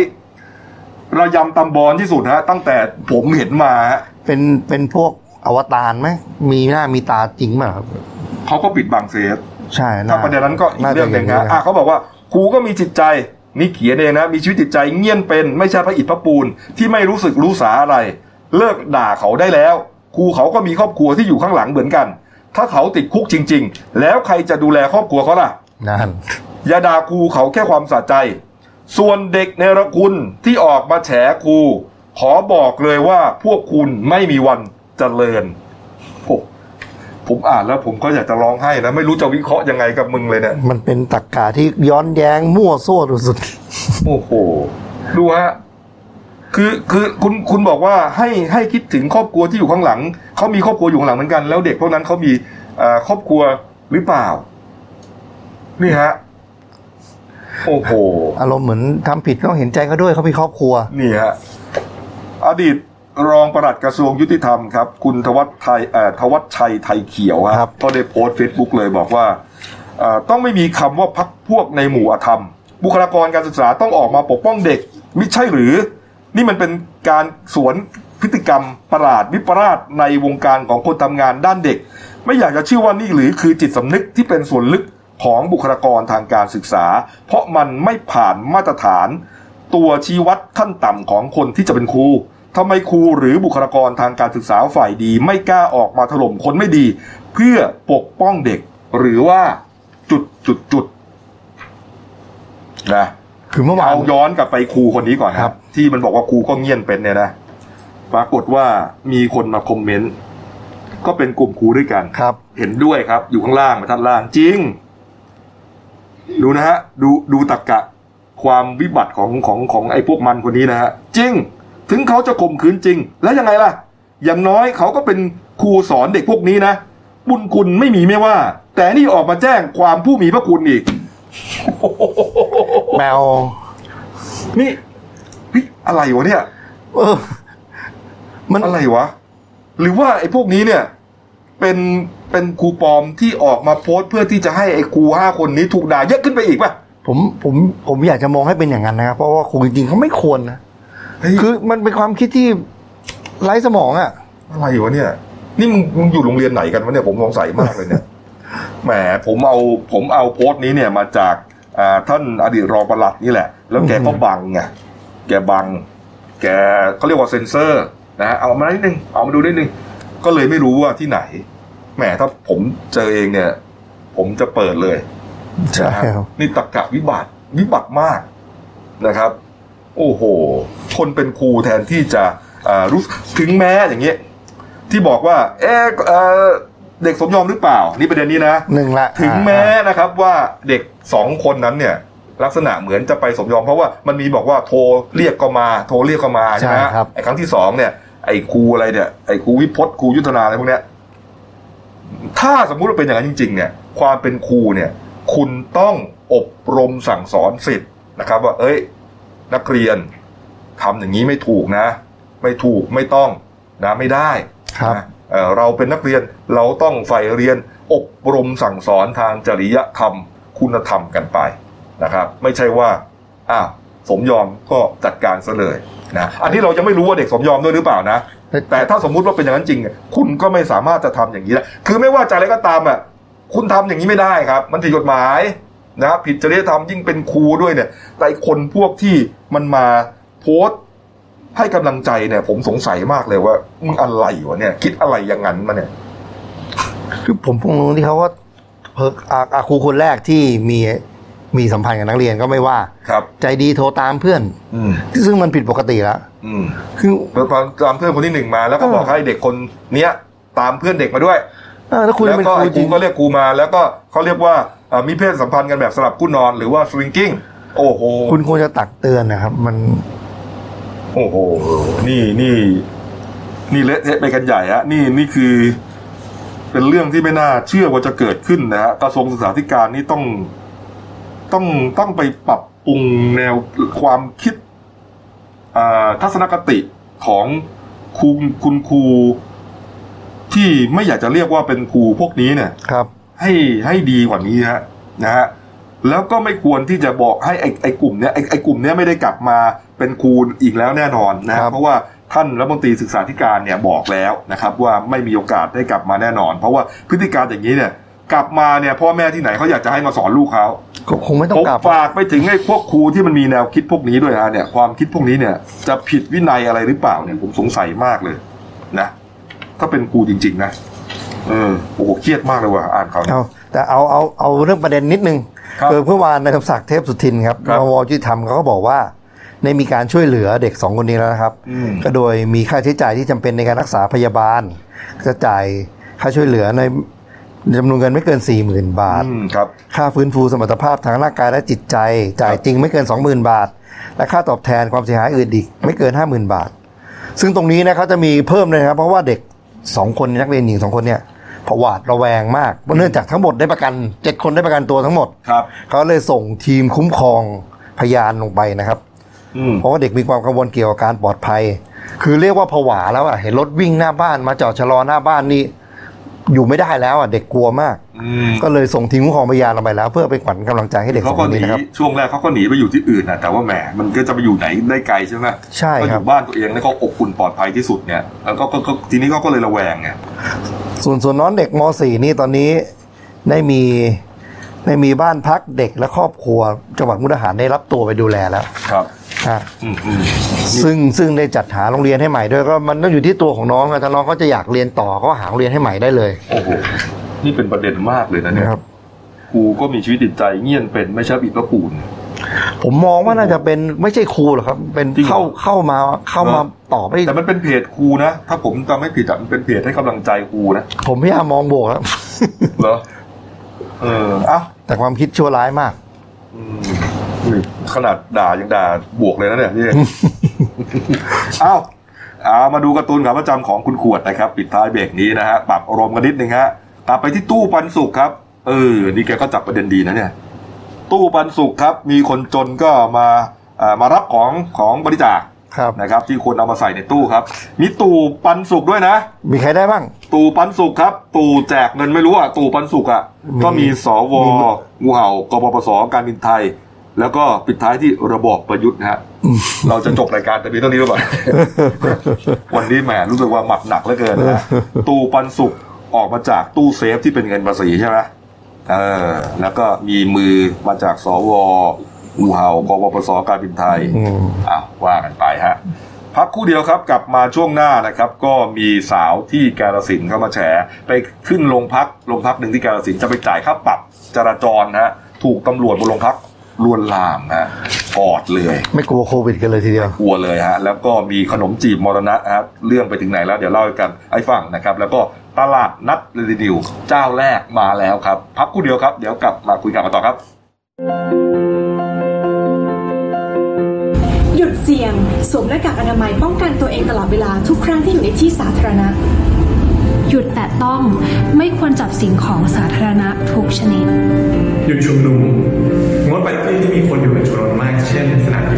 ระยำตำบอนที่สุดฮะตั้งแต่ผมเห็นมาฮะเป็นเป็นพวก อวตารไหมมีหน้ามีตาจริงไหมครับเขาก็ปิดบังเซฟใช่ถ้าประเด็นนั้นก็อีกาเรื่องหนึ่งจะย่าฮะอะเขาบอกว่าครูก็มีจิตใจนี่เขียนเองนะ มีชีวิตจิตใจเงียนเป็น ไม่ใช่พระอิฐพระปูน ที่ไม่รู้สึกรู้สาอะไร เลิกด่าเขาได้แล้วครูเขาก็มีครอบครัวที่อยู่ข้างหลังเหมือนกัน ถ้าเขาติดคุกจริง ๆ แล้วใครจะดูแลครอบครัวเขาล่ะนั่นอย่าด่าครูเขาแค่ความสะใจ ส่วนเด็กในรคุณที่ออกมาแฉครูขอบอกเลยว่าพวกคุณไม่มีวัน เจริญโอ้ผมอ่านแล้วผมก็อยากจะร้องไห้นะไม่รู้จะวิเคราะห์ยังไงกับมึงเลยเนี่ยมันเป็นตรกกาที่ย้อนแย้งมั่วซั่วสุดโอ้โหดูฮะคือคือคุณคุณบอกว่าให้ให้คิดถึงครอบครัวที่อยู่ข้างหลังเขามีครอบครัวอยู่ข้างหลังเหมือนกัน แล้วเด็กพวกนั้นเขามีเอ่อครอบครัวหรือเปล่า นี่ฮะโอ้โหๆอารมณ์เหมือนทำผิดต้องเห็นใจเขาด้วยเขามีครอบครัว นี่ฮะอดีต รองปลัดกระทรวงยุติธรรมครับ คุณทวัชไทยเอ่อทวัชชัยไทยเขียวฮะครับก็ได้โพสต์เฟซบุ๊กเลยบอกว่าเอ่อต้องไม่มีคำว่าพักพวกในหมู่อธรรม บุคลากรการศึกษาต้องออกมาปกป้องเด็กมิใช่หรือ นี่มันเป็นการสวนพฤติกรรมประหลาดวิปลาสในวงการของคนทำงานด้านเด็ก ไม่อยากจะเชื่อว่านี่หรือคือจิตสำนึกที่เป็นส่วนลึกของบุคลากรทางการศึกษา เพราะมันไม่ผ่านมาตรฐาน ตัวชี้วัดขั้นต่ำของคนที่จะเป็นครู ทำไมครูหรือบุคลากรทางการศึกษาฝ่ายดี ไม่กล้าออกมาถล่มคนไม่ดี เพื่อปกป้องเด็ก หรือว่าจุดจุดจุดนะคือเมื่อวานเอาย้อนกลับไปครูคนนี้ก่อนคครัรับบที่มันบอกว่าครูก็เงียนเป็นเนี่ยนะปรากฏว่ามีคนมาคอมเมนต์ก็เป็นกลุ่มครูด้วยกันครับ เห็นด้วยครับ อยู่ข้างล่างมาท่านล่างจริง ดูนะฮะ ดูดูตรกกะความวิบัติของของของไอ้พวกมันคนนี้นะฮะจริง ถึงเขาจะข่มขืนจริง แล้วยังไงล่ะ อย่างน้อยเขาก็เป็นครูสอนเด็กพวกนี้นะ บุญคุณไม่มีไม่ว่า แต่นี่ออกมาแจ้งความผู้มีพระคุณอีก แมว นี่เฮ้ยอะไรวะเนี่ย เออ มันอะไรวะ หรือว่าไอ้พวกนี้เนี่ย เป็นเป็นครูปลอมที่ออกมาโพสต์เพื่อที่จะให้ไอ้ครูห้าคนนี้ถูกด่าเยอะขึ้นไปอีกป่ะผมผมผมอยากจะมองให้เป็นอย่างนั้นนะครับ เพราะว่าครูจริงๆเขาไม่ควรนะ เฮ้ยคือมันเป็นความคิดที่ไร้สมองอะ อะไรวะเนี่ย นี่มึงมึงอยู่โรงเรียนไหนกันวะเนี่ยผมสงสัยมากเลยเนี่ยแหมผมเอาผมเอาโพสต์นี้เนี่ยมาจากอ่าท่านอดีตรองปลัดนี่แหละ แล้วแกก็บังไงแกบัง แกเขาเรียกว่าเซ็นเซอร์นะฮะเอามานิดนึงเอามาดูนิดนึงก็เลยไม่รู้ว่าที่ไหนแหมถ้าผมเจอเองเนี่ย ผมจะเปิดเลยใช่นะฮะครับนี่ตะกะวิบัติวิบัติมากนะครับ โอ้โห คนเป็นครูแทนที่จะอ่ารู้ถึงแม้อย่างเงี้ยที่บอกว่า เอ๊ะเอ่อเด็กสมยอมหรือเปล่า นี่ประเด็นนี้นะหนึ่งละถึงอ่าแม้นะครับว่าเด็กสองคนนั้นเนี่ยลักษณะเหมือนจะไปสมยอมเพราะว่ามันมีบอกว่าโทรเรียกก็มาโทรเรียกก็มาใช่ไหมใช่ครับไอ้ครั้งที่สองเนี่ยไอ้ครูอะไรเนี่ยไอ้ครูวิพจน์ครูยุทธนาอะไรพวกเนี้ยถ้าสมมุติว่าเป็นอย่างนั้นจริง ๆ เนี่ย ความเป็นครูเนี่ย คุณต้องอบรมสั่งสอนสิทธิ์นะครับ ว่า เอ้ย นักเรียนทำอย่างนี้ไม่ถูกนะ ไม่ถูกไม่ต้องนะไม่ได้ครับนะเอ่อเราเป็นนักเรียนเราต้องใฝ่เรียนอบรมสั่งสอนทางจริยธรรม คุณธรรมกันไปนะครับ ไม่ใช่ว่าอ้าวสมยอมก็จัดการซะเลยนะอันนี้เราจะไม่รู้ว่าเด็กสมยอมด้วยหรือเปล่านะ แต่ถ้าสมมุติว่าเป็นอย่างนั้นจริงอะคุณก็ไม่สามารถจะทำอย่างนี้ได้คือไม่ว่าจะอะไรก็ตามอะคุณทำอย่างนี้ไม่ได้ครับ มันผิดกฎหมาย นะผิดจริยธรรมยิ่งเป็นครูด้วยเนี่ย แต่ไอ้คนพวกที่มันมาโพสต์ให้กำลังใจเนี่ย ผมสงสัยมากเลยว่ามึงอะไรวะเนี่ย คิดอะไรอย่างนั้นมาเนี่ยคือผมพงรู้ที่เขาว่าเพิกอาอาครูคนแรกที่มีมีสัมพันธ์กับนักเรียนก็ไม่ว่า ครับ ใจดีโทรตามเพื่อนอืมซึ่งมันผิดปกติแล้วอืมคือตามตามเพื่อนคนที่หนึ่งมา แล้วก็เออบอกให้เด็กคนเนี้ย ตามเพื่อนเด็กมาด้วยเออถ้าคุณแล้วเป็นก็ครูไอ้จครูริงก็เรียกครูมา แล้วก็เขาเรียกว่าเอ่อ มีเพศสัมพันธ์กันแบบสลับคู่นอนหรือว่าสวิงกิ้งโอ้โหคุณควรจะตักเตือนนะครับ มัน โอ้โห นี่นี่ นี่เละเทะไปกันใหญ่ฮะนี่นี่คือ เป็นเรื่องที่ไม่น่าเชื่อว่าจะเกิดขึ้นนะฮะกระทรวงศึกษาธิการนี่ต้อง ต้องต้องไปปรับปรุงแนวความคิดอ่าทัศนคติของครูคุณครูที่ไม่อยากจะเรียกว่าเป็นครูพวกนี้เนี่ยครับ ให้ให้ดีกว่านี้ฮะนะฮะแล้วก็ไม่ควรที่จะบอกให้ไอ้ไอ้กลุ่มเนี้ยไอ้ไอ้กลุ่มเนี้ยไม่ได้กลับมาเป็นครูอีกแล้วแน่นอนนะคฮะรับ เพราะว่าท่านรัฐมนตรีศึกษาธิการเนี่ยบอกแล้วนะครับ ว่าไม่มีโอกาสได้กลับมาแน่นอน เพราะว่าพฤติการอย่างนี้เนี่ยกลับมาเนี่ยพ่อแม่ที่ไหนเขาอยากจะให้มาสอนลูกเขาก็คงไม่ต้อผงมกลับฝากไปถึงไอ้พวกครูที่มันมีแนวคิดพวกนี้ด้วยฮะเนี่ยความคิดพวกนี้เนี่ย จะผิดวินัยอะไรหรือเปล่าเนี่ยผมสงสัยมากเลยนะ ถ้าเป็นครูจริง ๆ นะ เออโอ้โหเครียดมากเลยว่ะอ่านข่าวนี้ เอาแต่เอาเอาเอาเรื่องประเด็นนิดนึงครับคือเมื่อวานนายคำศักดิ์เทพสุทินครับครับนวยุติธรรมเขาก็บอกว่าได้มีการช่วยเหลือเด็กสองคนนี้แล้วนะครับ อืม ก็โดยมีค่าใช้จ่ายที่จำเป็นในการรักษาพยาบาล จะจ่ายค่าช่วยเหลือในจำนวนเงินไม่เกิน 40,000 บาท อืมครับ ค่าฟื้นฟูสมรรถภาพทางร่างกายและจิตใจ จ่ายจริงไม่เกิน 20,000 บาท และค่าตอบแทนความเสียหายอื่นอีกไม่เกิน 50,000 บาท ซึ่งตรงนี้นะเขาจะมีเพิ่มเลยนะครับ เพราะว่าเด็ก สองคนนักเรียนหญิงสองคนเนี่ยผวาดระแวงมากเพราะเนื่องจากทั้งหมดได้ประกันเจ็ดคนได้ประกันตัวทั้งหมดครับเขาเลยส่งทีมคุ้มครองพยานลงไปนะครับอืมเพราะว่าเด็กมีความกังวลเกี่ยวกับการปลอดภัย คือเรียกว่าผวาแล้วอะเห็นรถวิ่งหน้าบ้านมาจอดชะลอหน้าบ้านนี่อยู่ไม่ได้แล้วอะเด็กกลัวมากอืม ก็เลยส่งทีมคุ้มครองพยานลงไปแล้ว เพื่อเป็นขวัญกำลังใจให้เด็กสเขาองก็คนหนีนี้นะครับช่วงแรกเขาก็หนีไปอยู่ที่อื่นนะแต่ว่าแหมมันก็จะไปอยู่ไหนได้ไกลใช่ไหมใช่ก็อครับยู่บ้านตัวเองแล้วเขาอบอุ่นปลอดภัยที่สุดเนี่ยแล้วก็ก็ก็ทีนี้เขาก็เลยระแวงไงส่วนส่วนน้องเด็กม .4 นี่ตอนนี้ได้มีได้มีบ้านพักเด็กและครอบครัวจังหวัดมุกดาหารได้รับตัวไปดูแลแล้วครับอะอืมอืมซึ่งซึ่งได้จัดหาโรงเรียนให้ใหม่ด้วยก็มันต้องอยู่ที่ตัวของน้องอะถ้าน้องเขาจะอยากเรียนต่อก็หาโรงเรียนให้ใหม่ได้เลยโอ้โห นี่เป็นประเด็นมากเลยนะเนี่ยนะครับครูก็มีชีวิตจิตใจเงียนเป็นไม่ใช่บิดพระปูน ผมมองว่าน่าจะเป็นไม่ใช่ครูหรอกครับ เป็นจริงเหรอ เข้าเข้ามาเข้ามาเหรอตอบให้แต่มันเป็นเพจครูนะ ถ้าผมจำไม่ผิดอะมันเป็นเพจให้กำลังใจครูนะผมพยายามมองบวกครับ เหรอเออเอ้าแต่ความคิดชั่วร้ายมาก อืมนี่ขนาดด่ายังด่าบวกเลยนะเนี่ยพี่ เอ้าเอามาดูการ์ตูนขาประจำของคุณขวดนะครับ ปิดท้ายเบรกนี้นะฮะปรับอารมณ์กันนิดนึงฮะ กลับไปที่ตู้ปันสุกครับ เออ นี่แกก็จับประเด็นดีนะเนี่ย ตู้ปันสุกครับ มีคนจนก็มาอ่ามารับของของบริจาคครับนะครับ ที่คนเอามาใส่ในตู้ครับ มีตู้ปันสุกด้วยนะ มีใครได้บ้าง ตู่ปันสุกครับ ตู่แจกเงินไม่รู้อะตู่ปันสุกอะมีก็มีสวมีงูเห่ากปปสการบินไทย แล้วก็ปิดท้ายที่ระบอบประยุทธ์นะฮะเราจะจบรายการแต่เพียงเท่านี้หรือเปล่าวันนี้แหมรู้สึกว่าหมัดหนักเหลือเกินนะตู่ปันสุก ออกมาจากตู้เซฟที่เป็นเงินภาษีใช่ไหมเออ แล้วก็มีมือมาจากสวงูเห่ากปปสการบินไทยอืมอ้าวว่ากันไปฮะ พักครู่เดียวครับกลับมาช่วงหน้านะครับ ก็มีสาวที่กาลสินธุ์เข้ามาแฉ ไปขึ้นโรงพักโรงพักหนึ่งที่กาลสินธุ์จะไปจ่ายค่าปรับจราจรนะฮะถูกตำรวจบนโรงพักลวนลามนะฮะกอดเลย ไม่กลัวโควิดกันเลยทีเดียวกลัวเลยฮะแล้วก็มีขนมจีบมรณะฮะเรื่องไปถึงไหนแล้วเดี๋ยวเล่าให้กันไอ้ฟังนะครับ แล้วก็ ตลาดนัดเรดิดิวเจ้าแรกมาแล้วครับ พักครู่เดียวครับ เดี๋ยวกลับมาคุยกันต่อครับ หยุดเสี่ยงสวมหน้ากากอนามัยป้องกันตัวเองตลอดเวลาทุกครั้งที่อยู่ในที่สาธารณะ หยุดแตะต้องไม่ควรจับสิ่งของสาธารณะทุกชนิด หยุดชุมนุมงดไปที่ที่มีคนอยู่เป็นจำนวนมาก เช่นสนามกี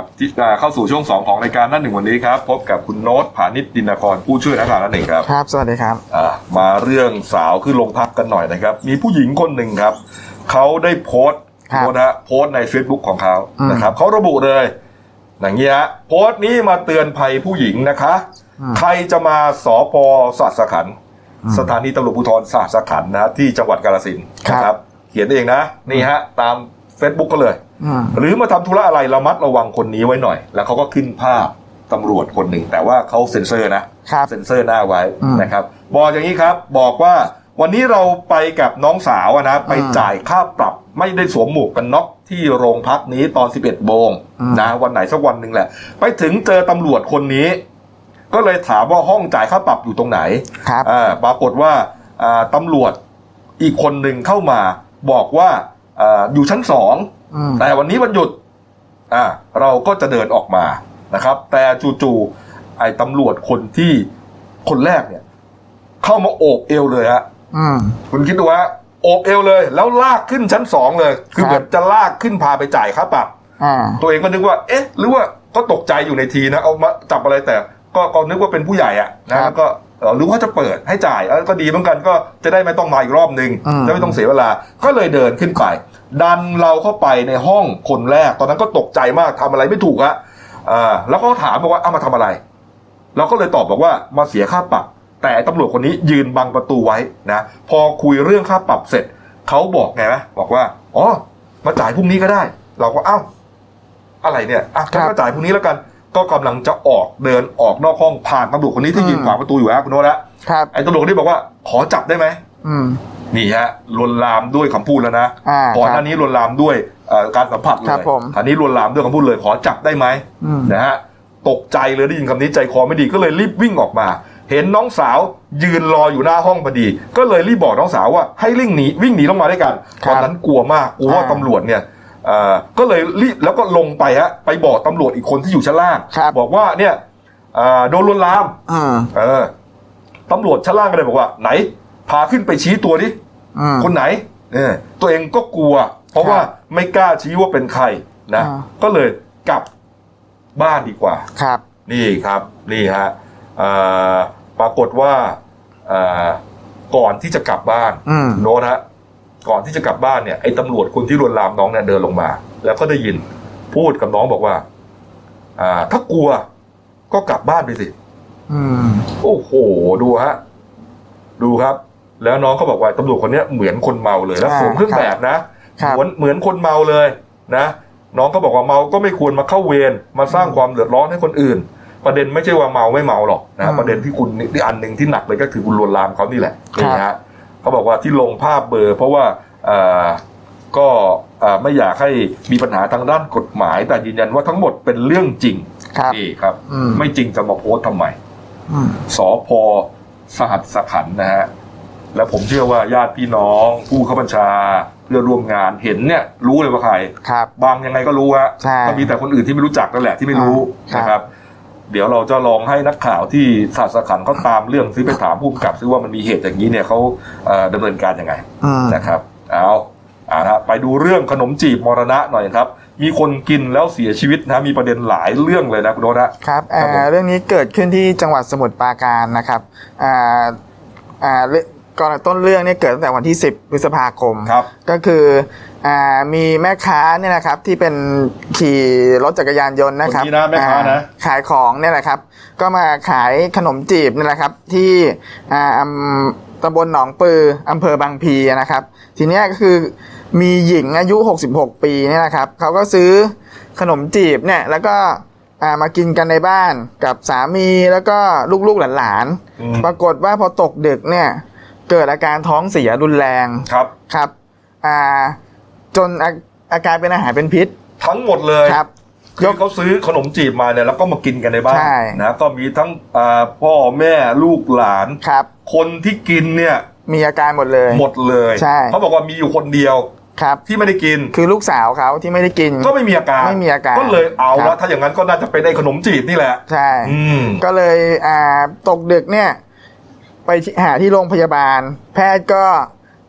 ครับที่อ่าเข้าสู่ช่วง 2 ของรายการนั่นหนึ่งวันนี้ครับ พบกับคุณโน้ตผานิชดินครผู้ช่วยนักข่าวนั่นหนึ่งครับครับ สวัสดีครับอ่ามาเรื่องสาวขึ้นโรงพักกันหน่อยนะครับ มีผู้หญิงคนหนึ่งครับเขาได้โพสต์ครับโพสต์นะฮะโพสต์ใน Facebook ของเขาอืมนะครับเขาระบุเลยอย่างนี้ฮะโพสต์นี้มาเตือนภัยผู้หญิงนะคะอืมใครจะมาสพสาสขันธ์สถานีตำรวจภูธรสาสขันธ์นะที่จังหวัดกาฬสินธุ์นะครับ เขียนเองนะ นี่ฮะ ตาม Facebook ก็เลยอืม หรือมาทำธุระอะไรระมัดระวังคนนี้ไว้หน่อย แล้วเขาก็ขึ้นภาพตำรวจคนหนึ่ง แต่ว่าเขาเซ็นเซอร์นะครับเซ็นเซอร์หน้าไว้อืมนะครับ บอกอย่างนี้ครับ บอกว่าวันนี้เราไปกับน้องสาวอะนะไปจ่ายค่าปรับไม่ได้สวมหมวกกันน็อกที่โรงพักนี้ตอน 11โมงนะวันไหนสักวันหนึ่งแหละ ไปถึงเจอตำรวจคนนี้ ก็เลยถามว่าห้องจ่ายค่าปรับอยู่ตรงไหนครับอ่าปรากฏว่าอ่าตำรวจอีกคนหนึ่งเข้ามาบอกว่าอาอยู่ชั้นสองอืม แต่วันนี้วันหยุด อ่า เราก็จะเดินออกมานะครับ แต่จู่ๆไอ้ตำรวจคนที่คนแรกเนี่ย เข้ามาโอบเอวเลยฮะอืมคุณคิดดูว่าโอบเอวเลย แล้วลากขึ้นชั้นสองเลย คือครับเหมือนจะลากขึ้นพาไปจ่ายค่าปรับอ่าตัวเองก็นึกว่า เอ๊ะ หรือว่าก็ตกใจอยู่ในทีนะ เอามาจับอะไรแต่ ก็ก็นึกว่าเป็นผู้ใหญ่อะนะครับแล้วก็ เอ่อหรือว่าจะเปิดให้จ่ายเออก็ดีเหมือนกันก็จะได้ไม่ต้องมาอีกรอบนึงอืมจะไม่ต้องเสียเวลา ก็เลยเดินขึ้นไป ดันเราเข้าไปในห้องคนแรก ตอนนั้นก็ตกใจมากทำอะไรไม่ถูกอะอ่าแล้วก็ถามบอกว่าเอามาทำอะไร เราก็เลยตอบบอกว่ามาเสียค่าปรับ แต่ตำรวจคนนี้ยืนบังประตูไว้นะพอคุยเรื่องค่าปรับเสร็จเขาบอกไงไหมบอกว่าอ๋อมาจ่ายพรุ่งนี้ก็ได้ เราก็เอ้าอะไรเนี่ยอะครับก็จ่ายพรุ่งนี้แล้วกัน ก็กำลังจะออกเดินออกนอกห้องผ่านตำรวจคนนี้ที่อืมยืนขวางประตูอยู่แล้วคุณโน้ตละครับไอ้ตำรวจคนนี้บอกว่าขอจับได้ไหมอืมนี่ฮะลวนลามด้วยคำพูดแล้วนะอ่าก่อนหครัน้าบนี้ลวนลามด้วยเอ่อการสัมผัสเลครับยผมอันนี้ลวนลามด้วยคำพูดเลยขอจับได้ไหมอืมนะฮะตกใจเลยได้ยินคำนี้ใจคอไม่ดีก็เลยรีบวิ่งออกมา เห็นน้องสาวยืนรออยู่หน้าห้องพอดี ก็เลยรีบบอกน้องสาวว่าให้วิ่งหนีวิ่งหนีลงมาด้วยกันคตรับอนนั้นกลัวมากกลัวว่าอ่าตำรวจเนี่ยเอ่อ ก็เลยรีบแล้วก็ลงไปฮะไปบอกตำรวจอีกคนที่อยู่ชั้นล่างครับบอกว่าเนี่ยเอ่อโดนลวนลามอืมเออตำรวจชั้นล่างก็เลยบอกว่า ไหน พาขึ้นไปชี้ตัวดิอืมคนไหนเออตัวเองก็กลัว เพราะว่าไม่กล้าชี้ว่าเป็นใครนะอ่าก็เลยกลับบ้านดีกว่าครับ นี่ครับนี่ฮะเอ่อปรากฏว่าเอ่อก่อนที่จะกลับบ้านอืมโน้ตฮะ ก่อนที่จะกลับบ้านเนี่ยไอ้ตำรวจคนที่ลวนลามน้องเนี่ยเดินลงมา แล้วก็ได้ยินพูดกับน้องบอกว่า อ่า ถ้ากลัวก็กลับบ้านไปสิอืมโอ้โห ดูฮะ ดูครับ แล้วน้องก็บอกว่าตำรวจคนเนี้ยเหมือนคนเมาเลยแล้วอ่าสวมเครื่องแบบนะครับเหมือนเหมือนคนเมาเลยนะน้องก็บอกว่าเมาก็ไม่ควรมาเข้าเวรมาสร้างความเดือดร้อนให้คนอื่น ประเด็นไม่ใช่ว่าเมาไม่เมาหรอกนะประเด็นที่คุณที่อันหนึ่งที่หนักเลยก็คือคุณลวนลามเขานี่แหละนี่นะฮะ เขาบอกว่าที่ลงภาพเบลอร์ เพราะว่าเอ่อก็เอ่อไม่อยากให้มีปัญหาทางด้านกฎหมาย แต่ยืนยันว่าทั้งหมดเป็นเรื่องจริงครับนี่ครับอืมไม่จริงจะมาโพสต์ทำไมอืมสอพอสหัสสขันธ์นะฮะและผมเชื่อว่าญาติพี่น้อง ผู้เข้าบัญชาเพื่อนร่วมงานเห็นเนี่ย รู้เลยว่าใครครับ บางยังไงก็รู้ฮะใช่ก็มีแต่คนอื่นที่ไม่รู้จักนั่นแหละที่ไม่รู้อ่าครับนะครับ เดี๋ยวเราจะลองให้นักข่าวที่สหัสสขันธ์เขาตามเรื่องซิไปถามผู้กำกับซิว่ามันมีเหตุอย่างนี้เนี่ยเขาเอ่อดำเนินการยังไงอืมนะครับเอาอ่านะฮะไปดูเรื่องขนมจีบมรณะหน่อยครับ มีคนกินแล้วเสียชีวิตนะมีประเด็นหลายเรื่องเลยนะคุณโนตนะครับอ่าครับผมเรื่องนี้เกิดขึ้นที่จังหวัดสมุทรปราการนะครับอ่าอ่า เรื่องก่อนต้นเรื่องเนี่ยเกิดตั้งแต่วันที่ 10พฤษภาคมครับก็คืออ่ามีแม่ค้าเนี่ยนะครับที่เป็นขี่รถจักรยานยนต์นะครับคนนี้นะแม่ค้านะอ่ขายของเนี่ยแหละครับ ก็มาขายขนมจีบนี่แหละครับที่อ่าอำตำบลหนองปืออำเภอบางพีนะครับ ทีเนี้ยก็คือมีหญิงอายุ 66 ปีเนี่ยนะครับเขาก็ซื้อขนมจีบเนี่ยแล้วก็อ่ามากินกันในบ้านกับสามีแล้วก็ลูกๆหลานอืมๆปรากฏว่าพอตกดึกเนี่ย เกิดอาการท้องเสียรุนแรงครับครับอ่าจนอาอาการเป็นอาหารเป็นพิษ ทั้งหมดเลยครับยกเขาซื้อขนมจีบมาเนี่ยแล้วก็มากินกันในบ้านใช่นะก็มีทั้งอ่าพ่อแม่ลูกหลานครับ คนที่กินเนี่ย มีอาการหมดเลย หมดเลยใช่เขาบอกว่ามีอยู่คนเดียวครับที่ไม่ได้กินคือลูกสาวเขาที่ไม่ได้กิน ก็ไม่มีอาการไม่มีอาการก็เลยเอาครัละบถ้าอย่างนั้นก็น่าจะเป็นไอ้ขนมจีบนี่แหละ ใช่อืมก็เลยอ่าตกดึกเนี่ย ไปที่หาที่โรงพยาบาล แพทย์ก็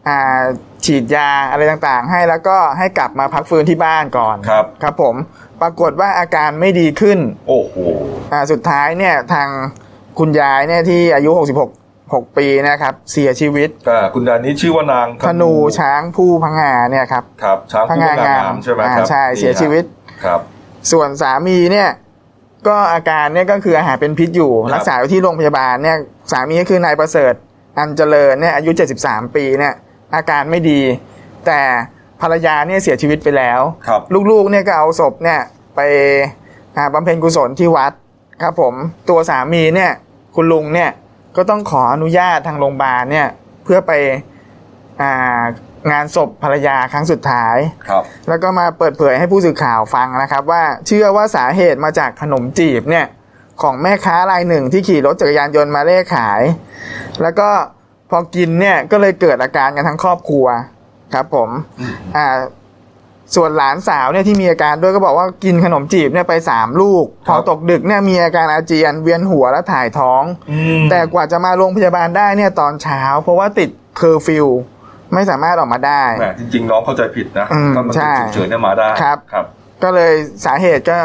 อ่าฉีดยาอะไรต่างๆ ให้แล้วก็ให้กลับมาพักฟื้นที่บ้านก่อนครับครับผมปรากฏว่าอาการไม่ดีขึ้น โอ้โหอ่าสุดท้ายเนี่ยทางคุณยายเนี่ยที่อายุ 66 6 ปีนะครับเสียชีวิตอ่าคุณยายนี้ชื่อว่านางธนูช้างผู้พังงาเนี่ยครับครับช้างพังผู้งางางามามใช่ไหมอ่าครับใช่นี่เสียชีวิตครับ ส่วนสามีเนี่ย ก็อาการเนี่ยก็คืออาหารเป็นพิษอยู่ครับรักษาอยู่ที่โรงพยาบาลเนี่ยสามีก็คือนายประเสริฐ อันเจริญเนี่ยอายุ 73 ปีเนี่ยอาการไม่ดี แต่ภรรยาเนี่ยเสียชีวิตไปแล้วครับลูกๆเนี่ยก็เอาศพเนี่ยไปอ่าบำเพ็ญกุศลที่วัดครับผมตัวสามีเนี่ยคุณลุงเนี่ยก็ต้องขออนุญาตทางโรงพยาบาลเนี่ยเพื่อไปอ่า งานศพภรรยาครั้งสุดท้าย ครับ แล้วก็มาเปิดเผยให้ผู้สื่อข่าวฟังนะครับ ว่าเชื่อว่าสาเหตุมาจากขนมจีบเนี่ยของแม่ค้ารายหนึ่งที่ขี่รถจักรยานยนต์มาเล่ขาย แล้วก็พอกินเนี่ยก็เลยเกิดอาการกันทั้งครอบครัวครับ ผมอ่าส่วนหลานสาวเนี่ยที่มีอาการด้วยก็บอกว่ากินขนมจีบเนี่ยไปสามลูก พอตกดึกเนี่ยมีอาการอาเจียนเวียนหัวและถ่ายท้องอืมแต่กว่าจะมาโรงพยาบาลได้เนี่ยตอนเช้า เพราะว่าติดเคอร์ฟิว ไม่สามารถออกมาได้แหมจริง ๆ น้องเข้าใจผิดนะอืมถ้ามันใช่ฉุกเฉินเนี่ยมาได้ครับครับ ก็เลยสาเหตุก็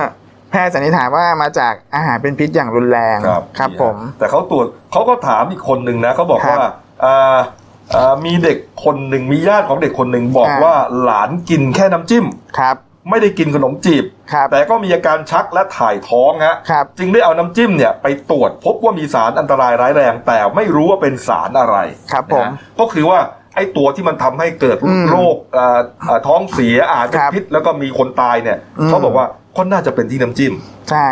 แพทย์สันนิษฐานว่ามาจากอาหารเป็นพิษอย่างรุนแรงครับครับนี่ฮะผม แต่เขาตรวจเขาก็ถามอีกคนหนึ่งนะเขาบอกครับว่าอ่าอ่ามีเด็กคนหนึ่งมีญาติของเด็กคนหนึ่งบอกอ่าว่าหลานกินแค่น้ำจิ้มครับ ไม่ได้กินขนมจีบครับแต่ก็มีอาการชักและถ่ายท้องฮะครับจึงได้เอาน้ำจิ้มเนี่ยไปตรวจพบว่ามีสารอันตรายร้ายแรง แต่ไม่รู้ว่าเป็นสารอะไรครับผมนะฮะก็คือว่า ไอ้ตัวที่มันทำให้เกิดอืมโรคอ่าอ่าท้องเสียอาจเป็นครับพิษแล้วก็มีคนตายเนี่ยอืมเขาบอกว่าก็น่าจะเป็นที่น้ำจิ้ม ใช่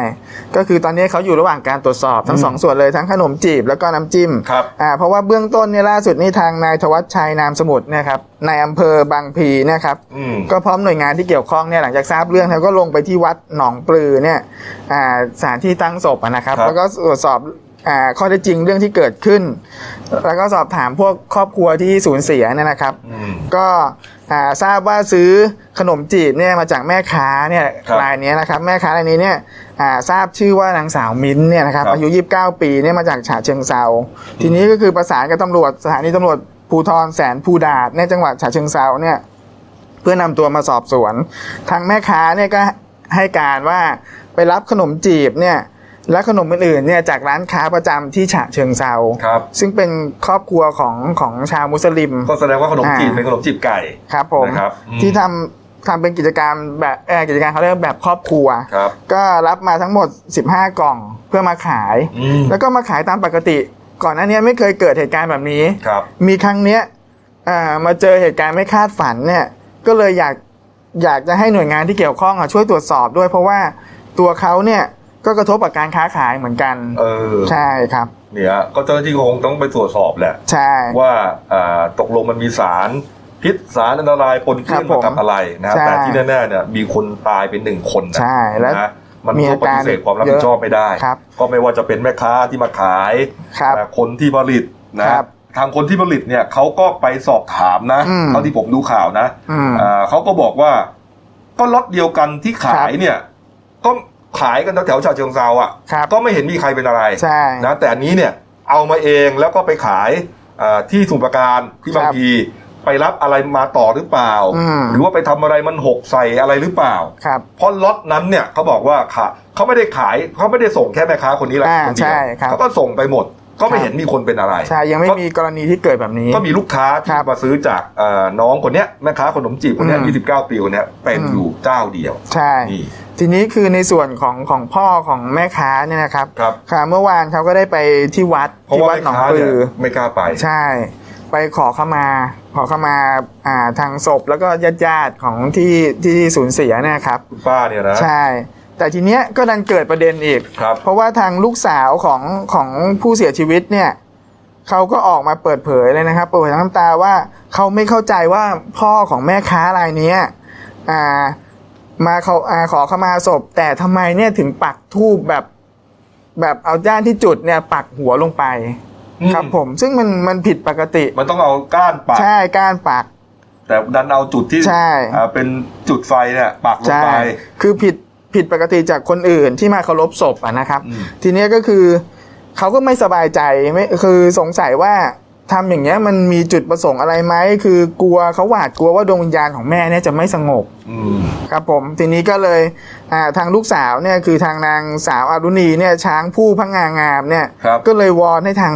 ก็คือตอนนี้เขาอยู่ระหว่างการตรวจสอบทั้งสองส่วนเลยทั้งขนมจีบแล้วก็น้ำจิ้มครับอ่าเพราะว่าเบื้องต้นเนี่ยล่าสุดนี่ทางนายธวัชชัยนามสมุทรเนะครับในอำเภอบางพลีเนะครับอืมก็พร้อมหน่วยงานที่เกี่ยวข้องเนี่ยหลังจากทราบเรื่องเขาก็ลงไปที่วัดหนองปลือเนี่ยอ่าสถานที่ตั้งศพอะนะครับครับ แล้วก็ตรวจสอบอ่า ข้อเท็จจริงเรื่องที่เกิดขึ้น แล้วก็สอบถามพวกครอบครัวที่สูญเสียเนี่ยนะครับอืมก็อ่าทราบว่าซื้อขนมจีบเนี่ยมาจากแม่ค้าเนี่ยครับรายเนี้ยนะครับ แม่ค้ารายนี้เนี่ยอ่าทราบชื่อว่านางสาวมิ้นท์เนี่ยนะครับครับ อายุ 29 ปีเนี่ยมาจากฉะเชิงเซาทีนี้ก็คือประสานกับตำรวจสถานีตำรวจภูธรแสนภูดาษในจังหวัดฉะเชิงเซาเนี่ยเพื่อนำตัวมาสอบสวน ทางแม่ค้าเนี่ยก็ให้การว่าไปรับขนมจีบเนี่ย และขนมอื่นๆเนี่ยจากร้านค้าประจำที่ฉะเชิงเซาครับซึ่งเป็นครอบครัวของของชาวมุสลิม ก็แสดงว่าขนมจีบอ่าเป็นขนมจีบไก่ครับผมนะครับอืมที่ทำทำเป็นกิจการแบบเอ่อกิจการเขาเรียกแบบครอบครัวครับก็รับมาทั้งหมด 15 กล่องเพื่อมาขายอืมแล้วก็มาขายตามปกติ ก่อนหน้านี้ไม่เคยเกิดเหตุการณ์แบบนี้ครับมีครั้งเนี้ยอ่ามาเจอเหตุการณ์ไม่คาดฝันเนี่ยก็เลยอยากอยากจะให้หน่วยงานที่เกี่ยวข้องอะช่วยตรวจสอบด้วย เพราะว่าตัวเขาเนี่ย ก็กระทบกับการค้าขายเหมือนกัน เออ ใช่ครับ เนี่ยก็เจ้าหน้าที่คงต้องไปตรวจสอบแหละ ใช่ ว่าอ่าตกลงมันมีสารพิษสารอันตรายปนเปื้อนครับผมมากับอะไรนะครับใช่แต่ที่แน่ๆเนี่ยมีคนตายเป็นหนึ่งคนนะใช่แล้วนะมันมีก็อาปการฏิเสธความรับผิดชอบไม่ได้ครับก็ไม่ว่าจะเป็นแม่ค้าที่มาขายครับอ่าคนที่ผลิตนะครับทางคนที่ผลิตเนี่ยเขาก็ไปสอบถามนะอืมเท่าที่ผมดูข่าวนะอืมอ่าเขาก็บอกว่า ก็ล็อตเดียวกันที่ขายเนี่ย ก็ ขายกันแถวๆฉะเชิงเซาอะครับก็ไม่เห็นมีใครเป็นอะไรใช่นะแต่อันนี้เนี่ยเอามาเองแล้วก็ไปขายอ่าที่สมุทรปราการที่บางครับพีไปรับอะไรมาต่อหรือเปล่าอืมหรือว่าไปทำอะไรมันหกใส่อะไรหรือเปล่าครับเพราะล็อตนั้นเนี่ยเขาบอกว่าค่ะเขาไม่ได้ขายเขาไม่ได้ส่งแค่แม่ค้าคนนี้แหละอ่าคนเดียวใช่ครับเขาก็ส่งไปหมด ก็ไม่ครับเห็นมีคนเป็นอะไรใช่ยังไม่มีกรณีที่เกิดแบบนี้ ก็มีลูกค้าคที่รับมาซื้อจากเอ่อน้องคนเนี้ยแม่ค้าขนมจีบคนเนี้ยอืม29 ปีคนเนี้ยเป็นอืมอยู่เจ้าเดียว ใช่นี่ทีนี้คือในส่วนของของพ่อของแม่ค้าเนี่ยนะครับครับค่ะเมื่อวานเขาก็ได้ไปที่วัดเพราะที่ว่าวัดแม่หนองค้าปเนี่ยลือไม่กล้าไปใช่ ไปขอเข้ามาขอเข้ามาอ่าทางศพแล้วก็ญาติญาติๆของที่ที่สูญเสียเนะครับคุณป้าเนี่ยนะใช่ แต่ทีเนี้ยก็ดันเกิดประเด็นอีก ครับเพราะว่าทางลูกสาวของของผู้เสียชีวิตเนี่ยเขาก็ออกมาเปิดเผยเลยนะครับเปิดเผยทั้งน้ำตาว่าเขาไม่เข้าใจว่าพ่อของแม่ค้ารายเนี้ยอ่ามาเขาอ่าขอเข้ามาศพ แต่ทำไมเนี่ยถึงปักทูบแบบ แบบเอาด้านที่จุดเนี่ยปักหัวลงไป อืมครับผม ซึ่งมันมันผิดปกติ มันต้องเอาก้านปัก ใช่การปัก แต่ดันเอาจุดที่ใช่ อ่าเป็นจุดไฟเนี่ยปักลงใช่ ไป คือผิด ผิดปกติจากคนอื่นที่มาเคารพศพอะนะครับอืมทีเนี้ยก็คือเขาก็ไม่สบายใจไม่คือสงสัยว่าทำอย่างเงี้ยมันมีจุดประสงค์อะไรไหมคือกลัวเขาหวาดกลัวว่าดวงวิญญาณของแม่เนี่ยจะไม่สงบอืมครับผมทีนี้ก็เลยอ่าทางลูกสาวเนี่ยคือทางนางสาวอารุณีเนี่ยช้างผู้พังงางามเนี่ยครับก็เลยวอนให้ทาง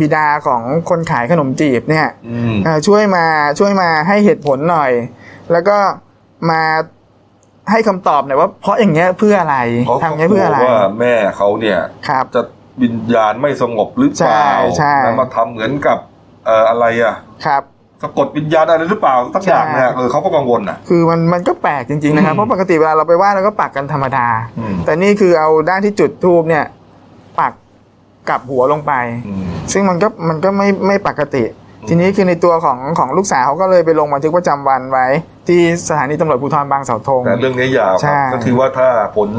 บิดาของคนขายขนมจีบเนี่ยอืมเอ่อช่วยมาช่วยมาให้เหตุผลหน่อย แล้วก็มา ให้คำตอบหน่อยว่าเพราะอย่างเงี้ยเพื่ออะไรเขาทำอย่างเงี้ยเพื่ออะไรว่าแม่เขาเนี่ยครับจะวิญญาณไม่สงบหรือเปล่าใช่ใช่แล้วมาทำเหมือนกับเอ่ออะไรอะครับสะกดวิญญาณอะไรหรือเปล่าสักอย่างเนี่ยใช่เออเขาก็กังวลอะคือมันมันก็แปลกจริงๆนะครับอืมเพราะปกติเวลาเราไปไหว้เราก็ปักกันธรรมดาอืมแต่นี่คือเอาด้านที่จุดทูบเนี่ย ปักกลับหัวลงไปอืมซึ่งมันก็มันก็ไม่ไม่ปกติ ทีนี้คือในตัวของของลูกสาวเขาก็เลยไปลงบันทึกประจำวันไว้ ที่สถานีตำรวจภูธรบางเสาธงแต่เรื่องนี้ยาวคใช่รับก็คือว่าถ้าผล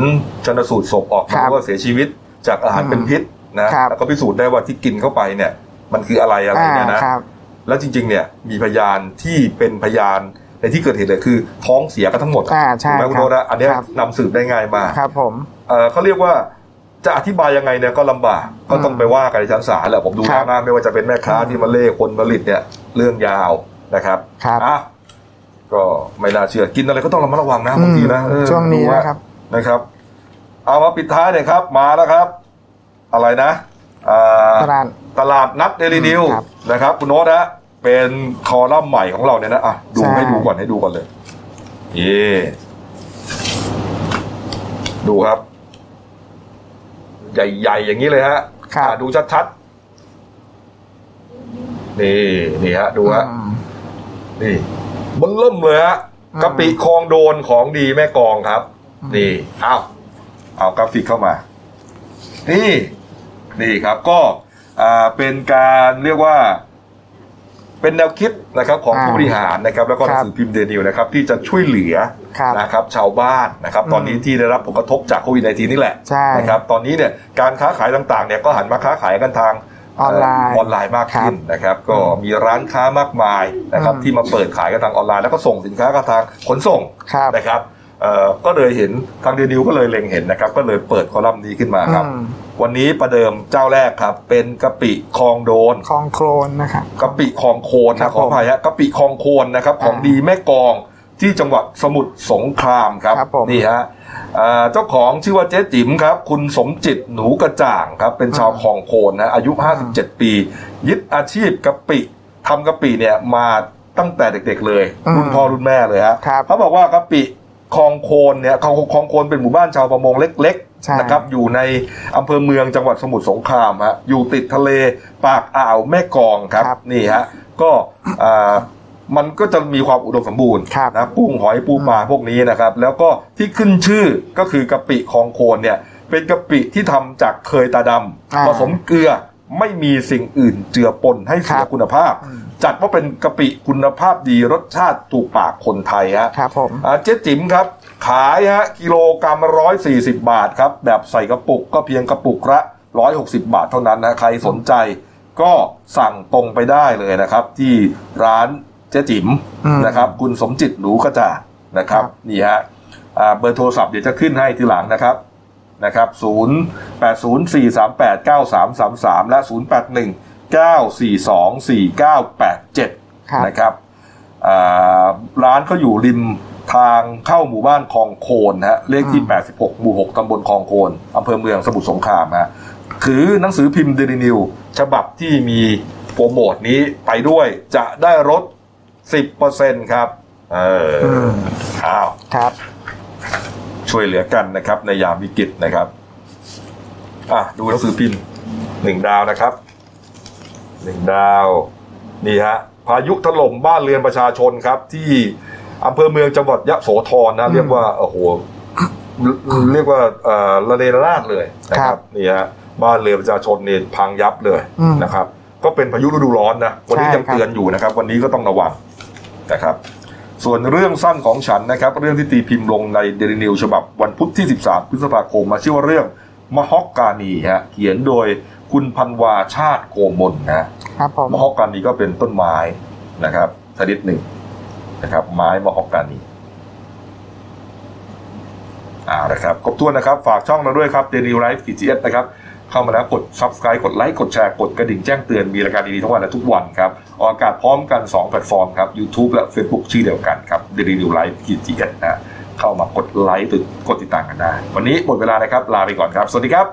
ชนสูตรศพออกครัมาบว่าเสียชีวิตจากอาหารอืมเป็นพิษนะครับแล้วก็พิสูจน์ได้ว่าที่กินเข้าไปเนี่ยมันคืออะไรอะไรอ่าเนี่ยนะครับแล้วจริงๆเนี่ยมีพยานที่เป็นพยานในที่เกิดเหตุเลยคือ ท้องเสียกันทั้งหมดอ่าใช่ถูกไหมคุณครับโนนะอันเนี้ยครับนำสืบได้ง่ายมากครับผมเอ่อเขาเรียกว่าจะอธิบายยังไงเนี่ยก็ลำบากก็ต้องไปว่ากันในชั้นศาลแหละผมดูครัแล้วบนะไม่ว่าจะเป็นแม่ค้าที่มาเล่คนผลิตเนี่ยเรื่องยาวนะครับครับอะ ก็ไม่น่าเชื่อกินอะไรก็ต้องระมัดระวังนะบางทีนะเออช่วงนี้ดูนะครับนะครับ เอามาปิดท้ายเนี่ยครับ มาแล้วครับ อะไรนะอ่าตลาดตลาดนัดเดลินิวครับนะครับ คุณโน้ตนะเป็นคอลัมน์ใหม่ของเราเนี่ยนะอะดูใช่ให้ดูก่อนให้ดูก่อนเลยเย่ดูครับ ใหญ่ ๆ อย่างนี้เลยฮะครับอะดูชัดๆนี่นี่ฮะ ดูฮะอื มนี่บนเริ่มเลยฮะอืมกะปิคลองโดนของดีแม่กองครับ นี่เอาเอากราฟิกเข้ามา นี่ นี่ครับก็อ่าเป็นการเรียกว่า เป็นแนวคิดนะครับ ของอ่าผู้บริหารนะครับ แล้วก็ครับ หนังบสือพิมพ์เดลินิวส์นะครับ ที่จะช่วยเหลือครับนะครับ ชาวบ้านนะครับ ตอนนี้อืมที่ได้รับผลกระทบจากโควิด -19 นี่แหละใช่นะครับ ตอนนี้เนี่ยการค้าขายต่างๆ เนี่ยก็หันมาค้าขายกันทาง ออนไลน์เออนไลน์มากขึ้นนะครับ ก็มีร้านค้ามากมายนะครับอืมที่มาเปิดขายกันทางออนไลน์แล้วก็ส่งสินค้ากันทางขนส่งครับนะครับเอ่อก็เลยเห็นทางเดลินิวส์ก็เลยเล็งเห็นนะครับ ก็เลยเปิดคอลัมน์นี้ขึ้นมาครับอืมวันนี้ประเดิมเจ้าแรกครับ เป็นกะปิคลองโดนคลองโคลนนะครับกะปิคลองโคนครันะบขออภัยฮะกะปิคลองโคนนะครับ ของอ่าดีแม่กองที่จังหวัดสมุทรสงครามครับครับผมนี่ฮะอ่า เจ้าของชื่อว่าเจ๊จิ๋มครับ คุณสมจิตหนูกระจ่างครับ เป็นชาวคลองโคนนะอายุ 57 ปี ยึดอาชีพกะปิทำกะปิเนี่ยมาตั้งแต่เด็กๆเลยอืมรุ่นพ่อรุ่นแม่เลยฮะครับเขาบอกว่ากะปิคลองโคนเนี่ยคลองคลองโคนเป็นหมู่บ้านชาวประมงเล็กใช่ๆนะครับอยู่ในอำเภอเมืองจังหวัดสมุทรสงครามฮะอยู่ติดทะเลปากอ่าวแม่กลองครับครับนี่ฮะก็อ่า มันก็จะมีความอุดมสมบูรณ์ครับนะกุ้งหอยปูปลาพวกนี้นะครับ แล้วก็ที่ขึ้นชื่อก็คือกะปิคลองโคนเนี่ย เป็นกะปิที่ทำจากเคยตาดอ่าำผสมเกลือไม่มีสิ่งอื่นเจือปนให้เสีคยรับคุณภาพ จัดว่าเป็นกะปิคุณภาพดีรสชาติถูกปากคนไทยฮะครับผมอ่าเจ๊จิ๋มครับ ขายฮะกิโลกรัมร้อยสี่สิบาทครับ แบบใส่กระปุกก็เพียงกระปุกละร้อยหกสิบาทเท่านั้นนะใครสนใจก็สั่งตรงไปได้เลยนะครับ ที่ร้าน เจ๊จิ๋มอืมนะครับ คุณสมจิตหนูกระจ่างนะครับครับนี่ฮะอ่าเบอร์โทรศัพท์เดี๋ยวจะขึ้นให้ทีหลังนะครับนะครับ 0 8 0 4 3 8 9 3 3 3 และ 0 8 1 9 4 2 4 9 8 7ครับนะครับอ่าร้านเขาอยู่ริมทางเข้าหมู่บ้านคลองโคนนะฮะเลขที่ 86 หมู่ 6 ตำบลคลองโคนอำเภอเมืองสมุทรสงครามฮะถือหนังสือพิมพ์เดลินิว ฉบับที่มีโปรโมทนี้ไปด้วยจะได้ ลด10%ครับ เอออมอ้าวครับ ช่วยเหลือกันนะครับ ในยามวิกฤตนะครับ อะ ดูหนังสือพิมพ์หนึ่งดาวนะครับหนึ่งดาว นี่ฮะ พายุถล่มบ้านเรือนประชาชนครับ ที่อำเภอเมืองจังหวัดยะโสธรนะ เรียกว่าโอ้โหเรียกว่าเอ่อระเนระนาดเลยนะคครัรับบนี่ฮะบ้านเรือนประชาชนนี่พังยับเลยอืมนะครับ ก็เป็นพายุฤดูร้อนนะวันนี้ใช่ยังครับเตือนอยู่นะครับ วันนี้ก็ต้องระวัง นะครับ ส่วนเรื่องสั้นของฉันนะครับ เรื่องที่ตีพิมพ์ลงในเดลินิวฉบับวันพุธที่ 13 พฤษภาคมมาชื่อว่าเรื่องมฮอกกานีฮะเขียนโดยคุณพันวาชาติโกมลนะฮะครับผมมฮอกกานีก็เป็นต้นไม้นะครับชนิดหนึ่งนะครับ ไม้มฮอกกานีอ่านะครับครบถ้วนนะครับ ฝากช่องเราด้วยครับ Daily Life กิจเอสนะครับ เข้ามาแล้วกด Subscribe กดไลค์กดแชร์กดกระดิ่งแจ้งเตือนมีรายการดีๆทั้งวันและทุกวันครับออกอากาศพร้อมกัน 2 แพลตฟอร์มครับ YouTube และ Facebook ชื่อเดียวกันครับ Daily Life กีจเอสนะเข้ามากดไลค์กดติดตามกันได้ วันนี้หมดเวลานะครับลาไปก่อนครับ สวัสดีครับ